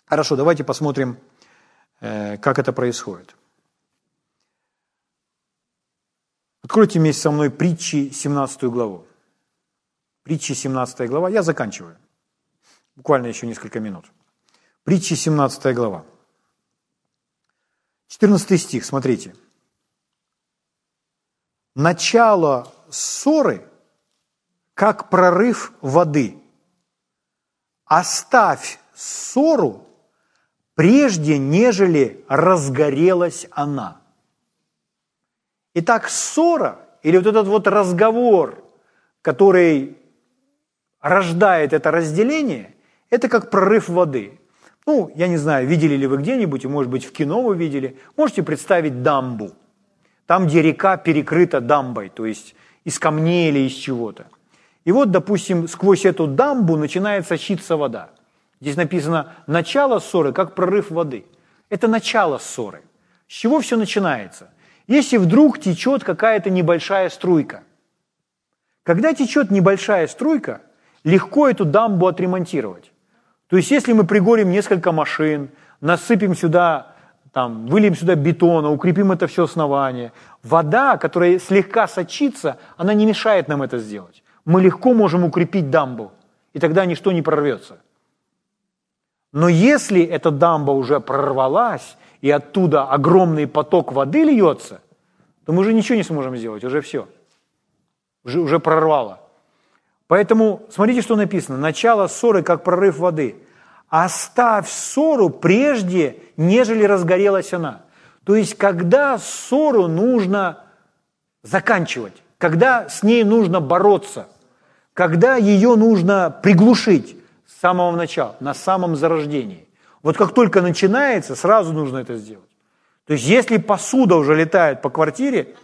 Хорошо, давайте посмотрим, э, как это происходит. Откройте вместе со мной притчи 17 главу. Притчи 17 глава. Я заканчиваю. Буквально еще несколько минут. Притчи 17 глава. 14 стих, смотрите. Начало ссоры, как прорыв воды. Оставь ссору, прежде нежели разгорелась она. Итак, ссора или вот этот вот разговор, который рождает это разделение, это как прорыв воды. Ну, я не знаю, видели ли вы где-нибудь, может быть, в кино вы видели, можете представить дамбу. Там, где река перекрыта дамбой, то есть из камней или из чего-то. И вот, допустим, сквозь эту дамбу начинает сочиться вода. Здесь написано «начало ссоры, как прорыв воды». Это начало ссоры. С чего все начинается? Если вдруг течет какая-то небольшая струйка. Когда течет небольшая струйка, легко эту дамбу отремонтировать. То есть если мы пригорим несколько машин, насыпем сюда, там, выльем сюда бетона, укрепим это все основание, вода, которая слегка сочится, она не мешает нам это сделать. Мы легко можем укрепить дамбу, и тогда ничто не прорвется. Но если эта дамба уже прорвалась, и оттуда огромный поток воды льется, то мы уже ничего не сможем сделать, уже все. Уже, уже прорвало. Поэтому смотрите, что написано. Начало ссоры, как прорыв воды. Оставь ссору прежде, нежели разгорелась она. То есть, когда ссору нужно заканчивать, когда с ней нужно бороться, когда ее нужно приглушить с самого начала, на самом зарождении. Вот как только начинается, сразу нужно это сделать. То есть, если посуда уже летает по квартире,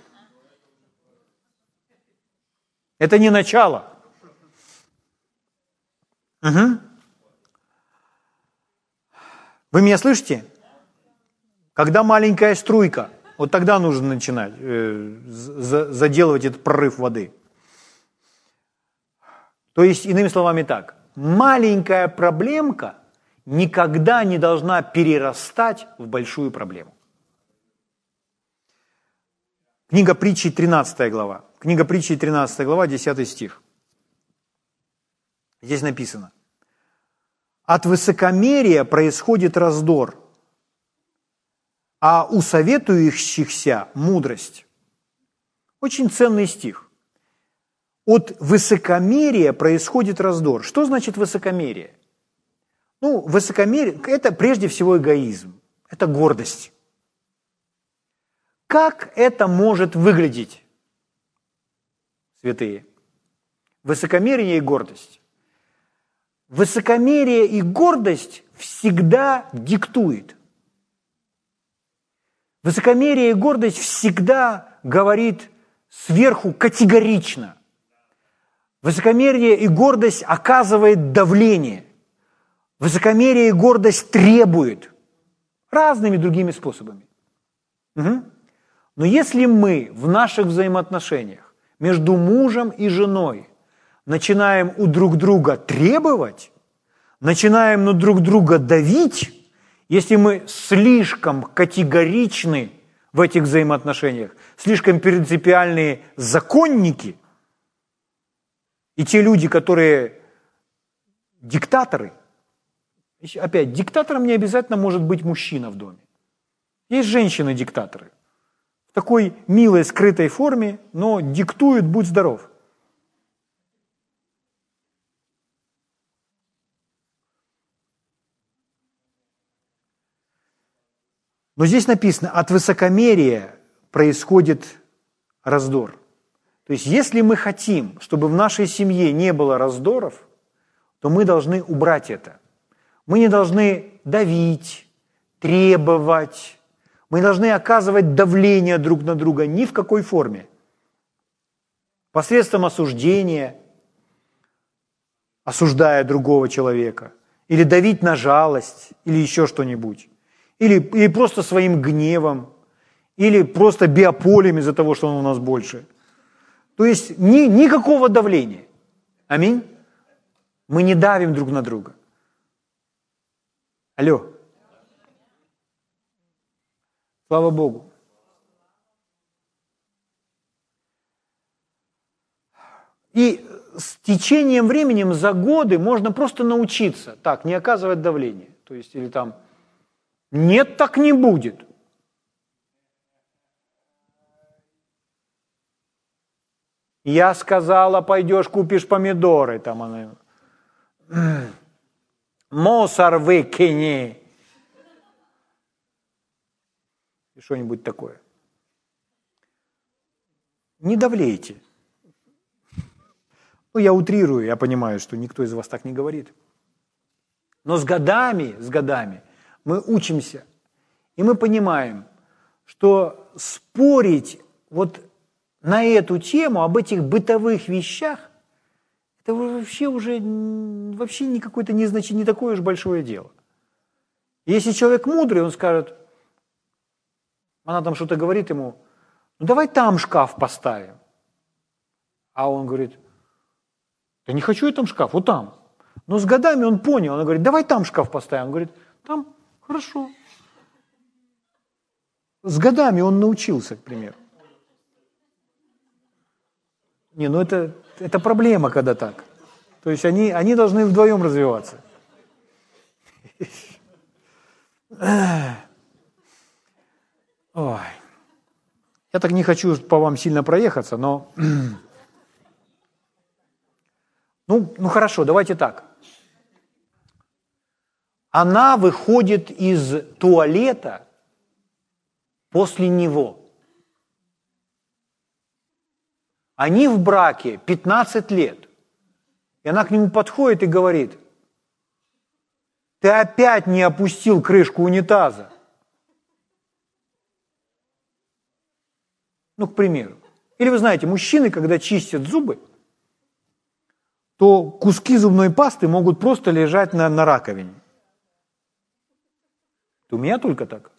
это не начало. Угу. Вы меня слышите? Когда маленькая струйка, вот тогда нужно начинать э, заделывать этот прорыв воды. То есть, иными словами так, маленькая проблемка никогда не должна перерастать в большую проблему. Книга притчи 13 глава. Книга притчи 13 глава, 10 стих. Здесь написано. От высокомерия происходит раздор, а у советующихся мудрость. Очень ценный стих. От высокомерия происходит раздор. Что значит высокомерие? Ну, высокомерие – это прежде всего эгоизм, это гордость. Как это может выглядеть, святые? Высокомерие и гордость. Высокомерие и гордость всегда диктует. Высокомерие и гордость всегда говорит сверху категорично. Высокомерие и гордость оказывает давление. Высокомерие и гордость требует разными другими способами. Угу. Но если мы в наших взаимоотношениях между мужем и женой начинаем у друг друга требовать, начинаем на друг друга давить, если мы слишком категоричны в этих взаимоотношениях, слишком принципиальные законники и те люди, которые диктаторы. Опять, диктатором не обязательно может быть мужчина в доме. Есть женщины-диктаторы. В такой милой, скрытой форме, но диктуют «будь здоров». Но здесь написано, от высокомерия происходит раздор. То есть если мы хотим, чтобы в нашей семье не было раздоров, то мы должны убрать это. Мы не должны давить, требовать, мы должны оказывать давление друг на друга ни в какой форме. Посредством осуждения, осуждая другого человека, или давить на жалость, или еще что-нибудь или, или просто своим гневом, или просто биополем из-за того, что он у нас больше. То есть ни, никакого давления. Аминь. Мы не давим друг на друга. Алло. Слава Богу. И с течением времени, за годы можно просто научиться так, не оказывать давления. То есть, или там, нет, так не будет. Я сказала, пойдешь купишь помидоры. Там она. Мусор выкини. И что-нибудь такое. Не давлейте. Ну, я утрирую, я понимаю, что никто из вас так не говорит. Но с годами, с годами – мы учимся, и мы понимаем, что спорить вот на эту тему, об этих бытовых вещах, это вообще уже вообще не какое-то не, значит, не такое уж большое дело. Если человек мудрый, он скажет, она там что-то говорит ему, ну давай там шкаф поставим. А он говорит, да не хочу я там шкаф, вот там. Но с годами он понял, он говорит, давай там шкаф поставим. Он говорит, там Хорошо. С годами он научился, к примеру. Не, ну это, это проблема, когда так. То есть они, они должны вдвоем развиваться. Ой. Я так не хочу по вам сильно проехаться, но... Ну, ну хорошо, давайте так она выходит из туалета после него. Они в браке 15 лет. И она к нему подходит и говорит, ты опять не опустил крышку унитаза. Ну, к примеру. Или вы знаете, мужчины, когда чистят зубы, то куски зубной пасты могут просто лежать на, на раковине. Это у меня только так.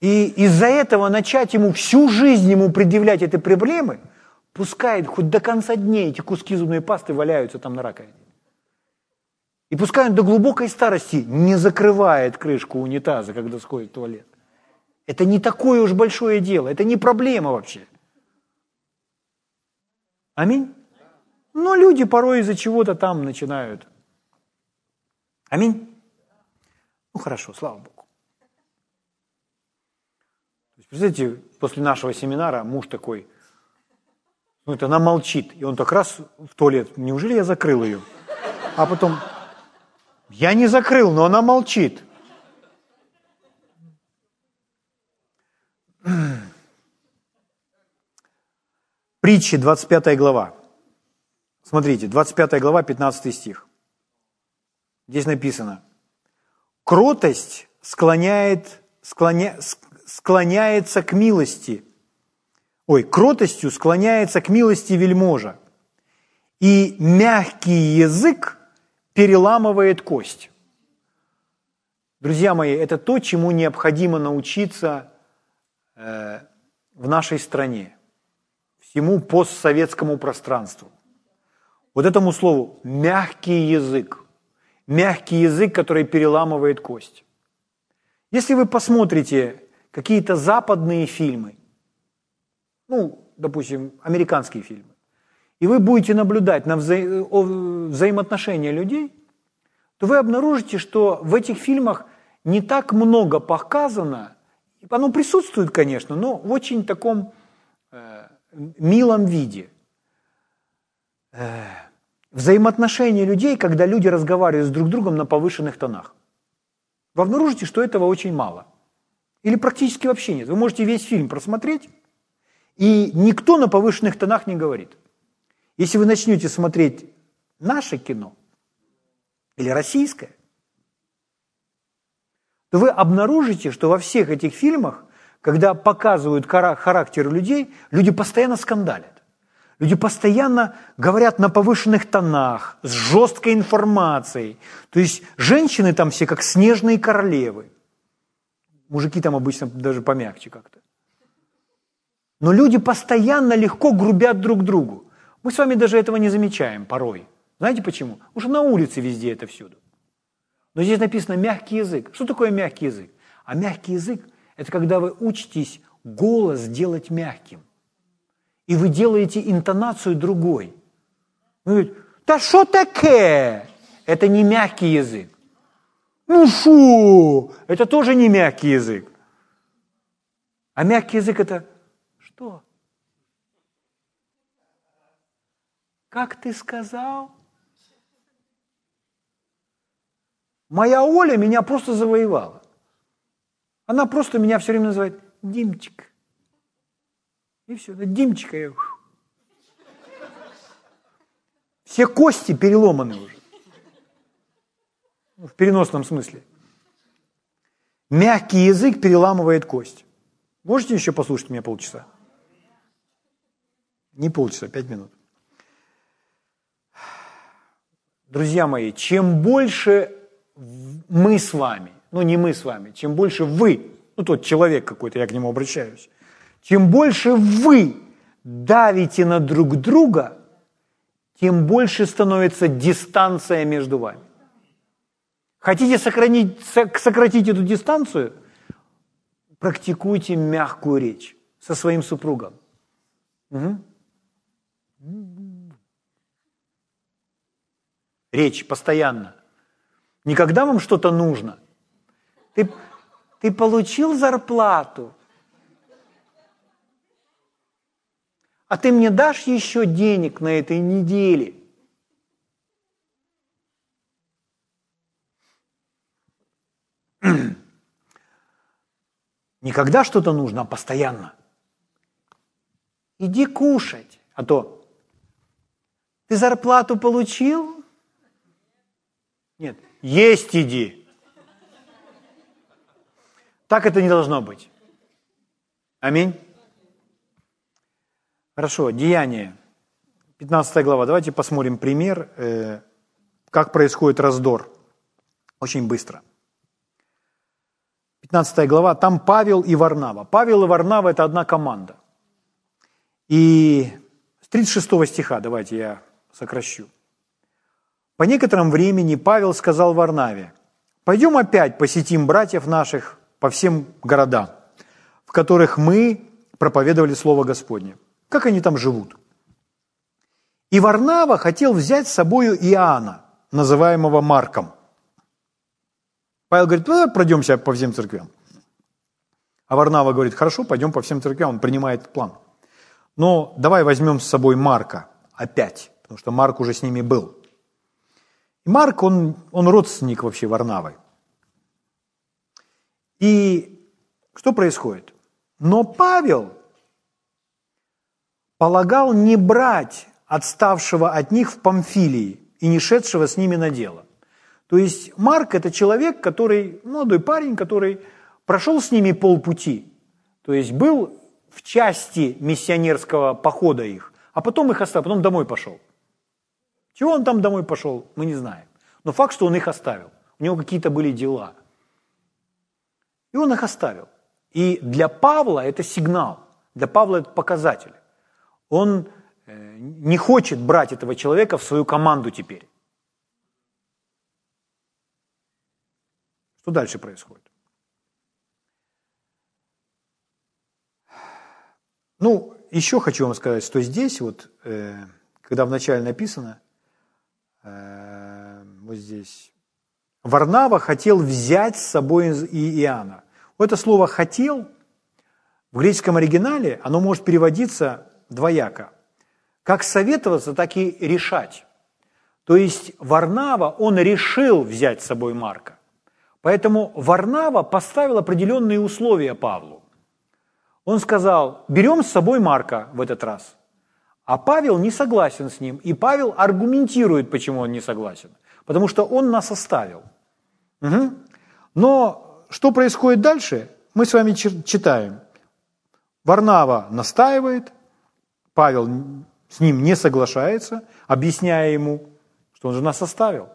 И из-за этого начать ему всю жизнь ему предъявлять эти проблемы, пускай хоть до конца дней эти куски зубной пасты валяются там на раковине. И пускай он до глубокой старости не закрывает крышку унитаза, когда сходит в туалет. Это не такое уж большое дело, это не проблема вообще. Аминь? Но люди порой из-за чего-то там начинают. Аминь? Ну хорошо, слава Богу. Представляете, после нашего семинара муж такой, ну это она молчит, и он так раз в туалет, неужели я закрыл ее? А потом, я не закрыл, но она молчит. Притчи, 25 глава. Смотрите, 25 глава, 15 стих. Здесь написано – Кротость склоняет, склоня, склоняется к милости. Ой, кротостью склоняется к милости вельможа. И мягкий язык переламывает кость. Друзья мои, это то, чему необходимо научиться э, в нашей стране, всему постсоветскому пространству. Вот этому слову «мягкий язык» мягкий язык, который переламывает кость. Если вы посмотрите какие-то западные фильмы, ну, допустим, американские фильмы, и вы будете наблюдать на вза- взаимоотношения людей, то вы обнаружите, что в этих фильмах не так много показано, оно присутствует, конечно, но в очень таком э, милом виде. Э, взаимоотношения людей, когда люди разговаривают с друг другом на повышенных тонах. Вы обнаружите, что этого очень мало. Или практически вообще нет. Вы можете весь фильм просмотреть, и никто на повышенных тонах не говорит. Если вы начнете смотреть наше кино или российское, то вы обнаружите, что во всех этих фильмах, когда показывают характер людей, люди постоянно скандалят. Люди постоянно говорят на повышенных тонах, с жесткой информацией. То есть женщины там все как снежные королевы. Мужики там обычно даже помягче как-то. Но люди постоянно легко грубят друг другу. Мы с вами даже этого не замечаем порой. Знаете почему? Уже на улице везде это всюду. Но здесь написано мягкий язык. Что такое мягкий язык? А мягкий язык – это когда вы учитесь голос делать мягким. И вы делаете интонацию другой. Вы говорите, да что таке? Это не мягкий язык. Ну шо? Это тоже не мягкий язык. А мягкий язык – это что? Как ты сказал? Моя Оля меня просто завоевала. Она просто меня все время называет Димчик. И все, да, Димчика я... Все кости переломаны уже. В переносном смысле. Мягкий язык переламывает кость. Можете еще послушать меня полчаса? Не полчаса, пять минут. Друзья мои, чем больше мы с вами, ну не мы с вами, чем больше вы, ну тот человек какой-то, я к нему обращаюсь, чем больше вы давите на друг друга, тем больше становится дистанция между вами. Хотите сохранить, сократить эту дистанцию? Практикуйте мягкую речь со своим супругом. Угу. Речь постоянно. Никогда вам что-то нужно. Ты, ты получил зарплату, а ты мне дашь еще денег на этой неделе? Никогда что-то нужно, а постоянно. Иди кушать, а то ты зарплату получил? Нет, есть иди. Так это не должно быть. Аминь. Хорошо, Деяние, 15 глава. Давайте посмотрим пример, э, как происходит раздор. Очень быстро. 15 глава, там Павел и Варнава. Павел и Варнава – это одна команда. И с 36 стиха, давайте я сокращу. По некотором времени Павел сказал Варнаве, «Пойдем опять посетим братьев наших по всем городам, в которых мы проповедовали Слово Господне. Как они там живут?» И Варнава хотел взять с собою Иоанна, называемого Марком. Павел говорит, давай пройдемся по всем церквям. А Варнава говорит, хорошо, пойдем по всем церквям, он принимает план. Но давай возьмем с собой Марка опять, потому что Марк уже с ними был. И Марк, он, он родственник вообще Варнавы. И что происходит? Но Павел полагал не брать отставшего от них в Памфилии и не шедшего с ними на дело. То есть Марк – это человек, который, молодой парень, который прошел с ними полпути. То есть был в части миссионерского похода их, а потом их оставил, потом домой пошел. Чего он там домой пошел, мы не знаем. Но факт, что он их оставил. У него какие-то были дела. И он их оставил. И для Павла это сигнал, для Павла это показатель он э, не хочет брать этого человека в свою команду теперь. Что дальше происходит? Ну, еще хочу вам сказать, что здесь вот, э, когда вначале написано, э, вот здесь, Варнава хотел взять с собой Иоанна. Это слово «хотел» в греческом оригинале, оно может переводиться двояко. Как советоваться, так и решать. То есть Варнава, он решил взять с собой Марка. Поэтому Варнава поставил определенные условия Павлу. Он сказал, берем с собой Марка в этот раз. А Павел не согласен с ним. И Павел аргументирует, почему он не согласен. Потому что он нас оставил. Угу. Но что происходит дальше, мы с вами читаем. Варнава настаивает, Павел с ним не соглашается, объясняя ему, что он же нас оставил.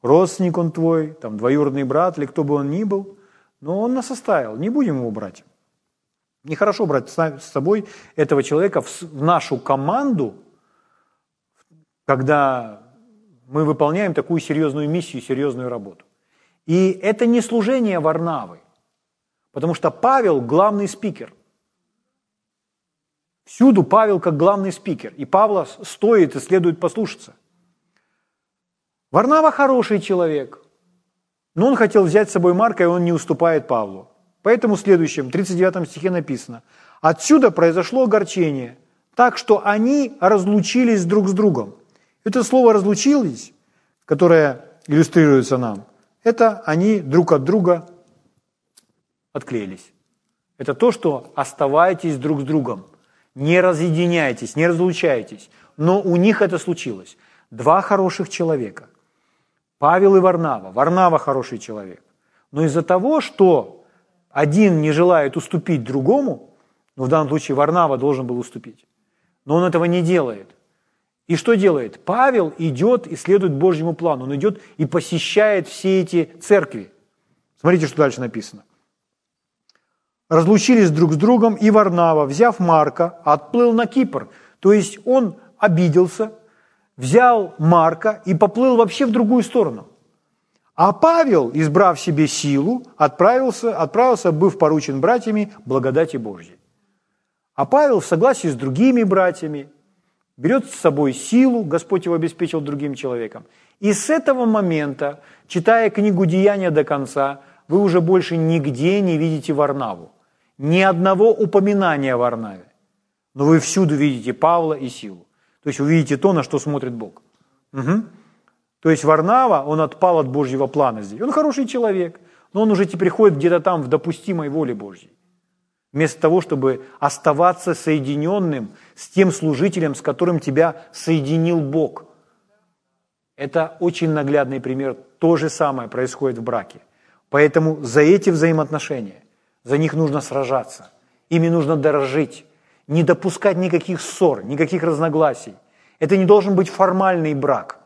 Родственник он твой, там, двоюродный брат или кто бы он ни был, но он нас оставил, не будем его брать. Нехорошо брать с собой этого человека в нашу команду, когда мы выполняем такую серьезную миссию, серьезную работу. И это не служение Варнавы, потому что Павел – главный спикер. Всюду Павел как главный спикер, и Павла стоит и следует послушаться. Варнава хороший человек, но он хотел взять с собой Марка, и он не уступает Павлу. Поэтому в следующем, 39 стихе написано, «Отсюда произошло огорчение, так что они разлучились друг с другом». Это слово «разлучились», которое иллюстрируется нам, это они друг от друга отклеились. Это то, что оставайтесь друг с другом, не разъединяйтесь, не разлучайтесь. Но у них это случилось. Два хороших человека. Павел и Варнава. Варнава хороший человек. Но из-за того, что один не желает уступить другому, ну в данном случае Варнава должен был уступить, но он этого не делает. И что делает? Павел идет и следует Божьему плану. Он идет и посещает все эти церкви. Смотрите, что дальше написано. Разлучились друг с другом, и Варнава, взяв Марка, отплыл на Кипр. То есть он обиделся, взял Марка и поплыл вообще в другую сторону. А Павел, избрав себе силу, отправился, отправился, быв поручен братьями благодати Божьей. А Павел в согласии с другими братьями берет с собой силу, Господь его обеспечил другим человеком. И с этого момента, читая книгу «Деяния» до конца, вы уже больше нигде не видите Варнаву. Ни одного упоминания о Варнаве. Но вы всюду видите Павла и силу. То есть вы видите то, на что смотрит Бог. Угу. То есть Варнава, он отпал от Божьего плана здесь. Он хороший человек, но он уже приходит где-то там в допустимой воле Божьей. Вместо того, чтобы оставаться соединенным с тем служителем, с которым тебя соединил Бог. Это очень наглядный пример. То же самое происходит в браке. Поэтому за эти взаимоотношения, за них нужно сражаться. Ими нужно дорожить. Не допускать никаких ссор, никаких разногласий. Это не должен быть формальный брак.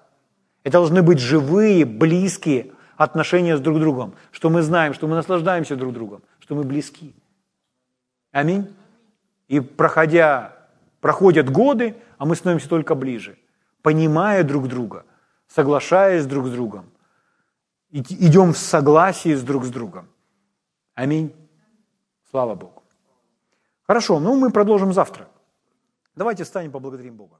Это должны быть живые, близкие отношения с друг другом. Что мы знаем, что мы наслаждаемся друг другом, что мы близки. Аминь. И проходя, проходят годы, а мы становимся только ближе, понимая друг друга, соглашаясь друг с другом, идем в согласии с друг с другом. Аминь. Слава Богу. Хорошо, ну мы продолжим завтра. Давайте встанем, поблагодарим Бога.